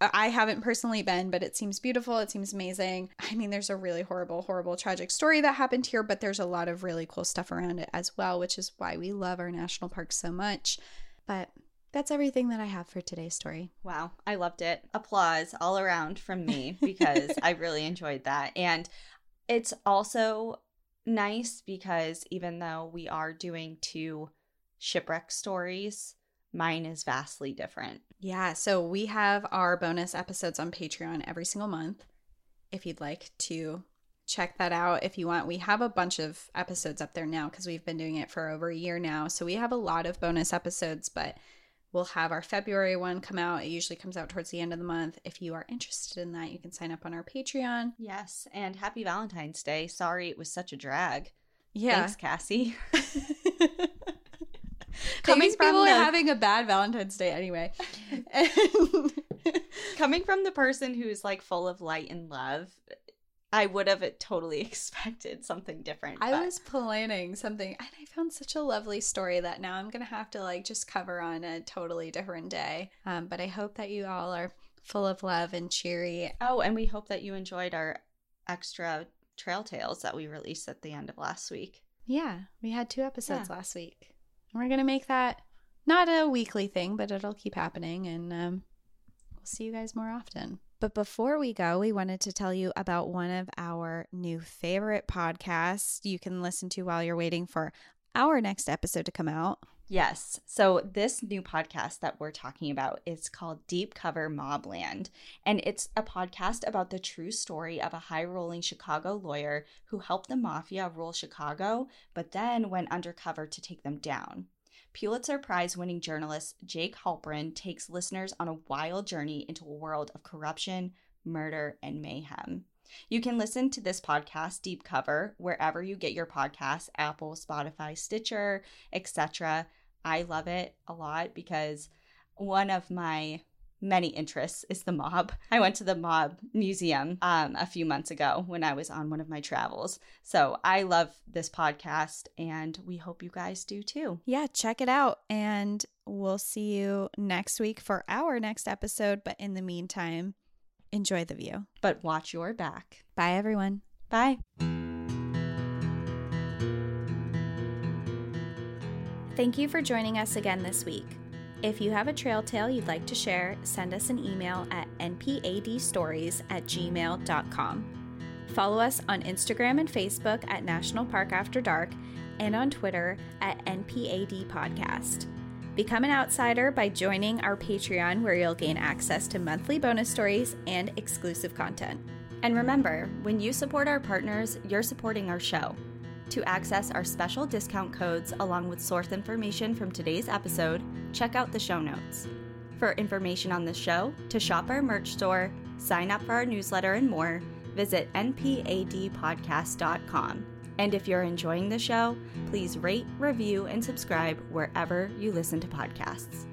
I I haven't personally been, but it seems beautiful. It seems amazing. I mean, there's a really horrible, horrible, tragic story that happened here, but there's a lot of really cool stuff around it as well, which is why we love our national parks so much. But that's everything that I have for today's story. Wow, I loved it. Applause all around from me because I really enjoyed that. And it's also nice because even though we are doing two shipwreck stories, mine is vastly different. Yeah, so we have our bonus episodes on Patreon every single month. If you'd like to check that out, if you want, we have a bunch of episodes up there now because we've been doing it for over a year now. So we have a lot of bonus episodes, but we'll have our February one come out. It usually comes out towards the end of the month. If you are interested in that, you can sign up on our Patreon. Yes, and happy Valentine's Day. Sorry it was such a drag. Yeah. Thanks, Cassie. Coming from people the- are having a bad Valentine's Day anyway. Coming from the person who's like full of light and love, I would have totally expected something different. I was planning something and I found such a lovely story that now I'm gonna have to like just cover on a totally different day. Um, but I hope that you all are full of love and cheery. Oh, and we hope that you enjoyed our extra trail tales that we released at the end of last week. Yeah, we had two episodes Yeah. last week. We're gonna make that not a weekly thing, but it'll keep happening and um, we'll see you guys more often. But before we go, we wanted to tell you about one of our new favorite podcasts you can listen to while you're waiting for our next episode to come out. Yes. So this new podcast that we're talking about is called Deep Cover Mobland. And it's a podcast about the true story of a high rolling Chicago lawyer who helped the mafia rule Chicago, but then went undercover to take them down. Pulitzer Prize winning journalist Jake Halpern takes listeners on a wild journey into a world of corruption, murder, and mayhem. You can listen to this podcast, Deep Cover, wherever you get your podcasts Apple, Spotify, Stitcher, etc. I love it a lot because one of my many interests is the mob. I went to the mob museum um, a few months ago when I was on one of my travels. So I love this podcast and we hope you guys do too. yeah, check it out. And we'll see you next week for our next episode. But in the meantime, enjoy the view. But watch your back. Bye, everyone. Bye. Thank you for joining us again this week. If you have a trail tale you'd like to share, send us an email at npadstories at gmail.com. Follow us on Instagram and Facebook at National Park After Dark and on Twitter at NPAD Podcast. Become an outsider by joining our Patreon, where you'll gain access to monthly bonus stories and exclusive content. And remember, when you support our partners, you're supporting our show. To access our special discount codes along with source information from today's episode, check out the show notes. For information on the show, to shop our merch store, sign up for our newsletter, and more, visit npadpodcast.com. And if you're enjoying the show, please rate, review, and subscribe wherever you listen to podcasts.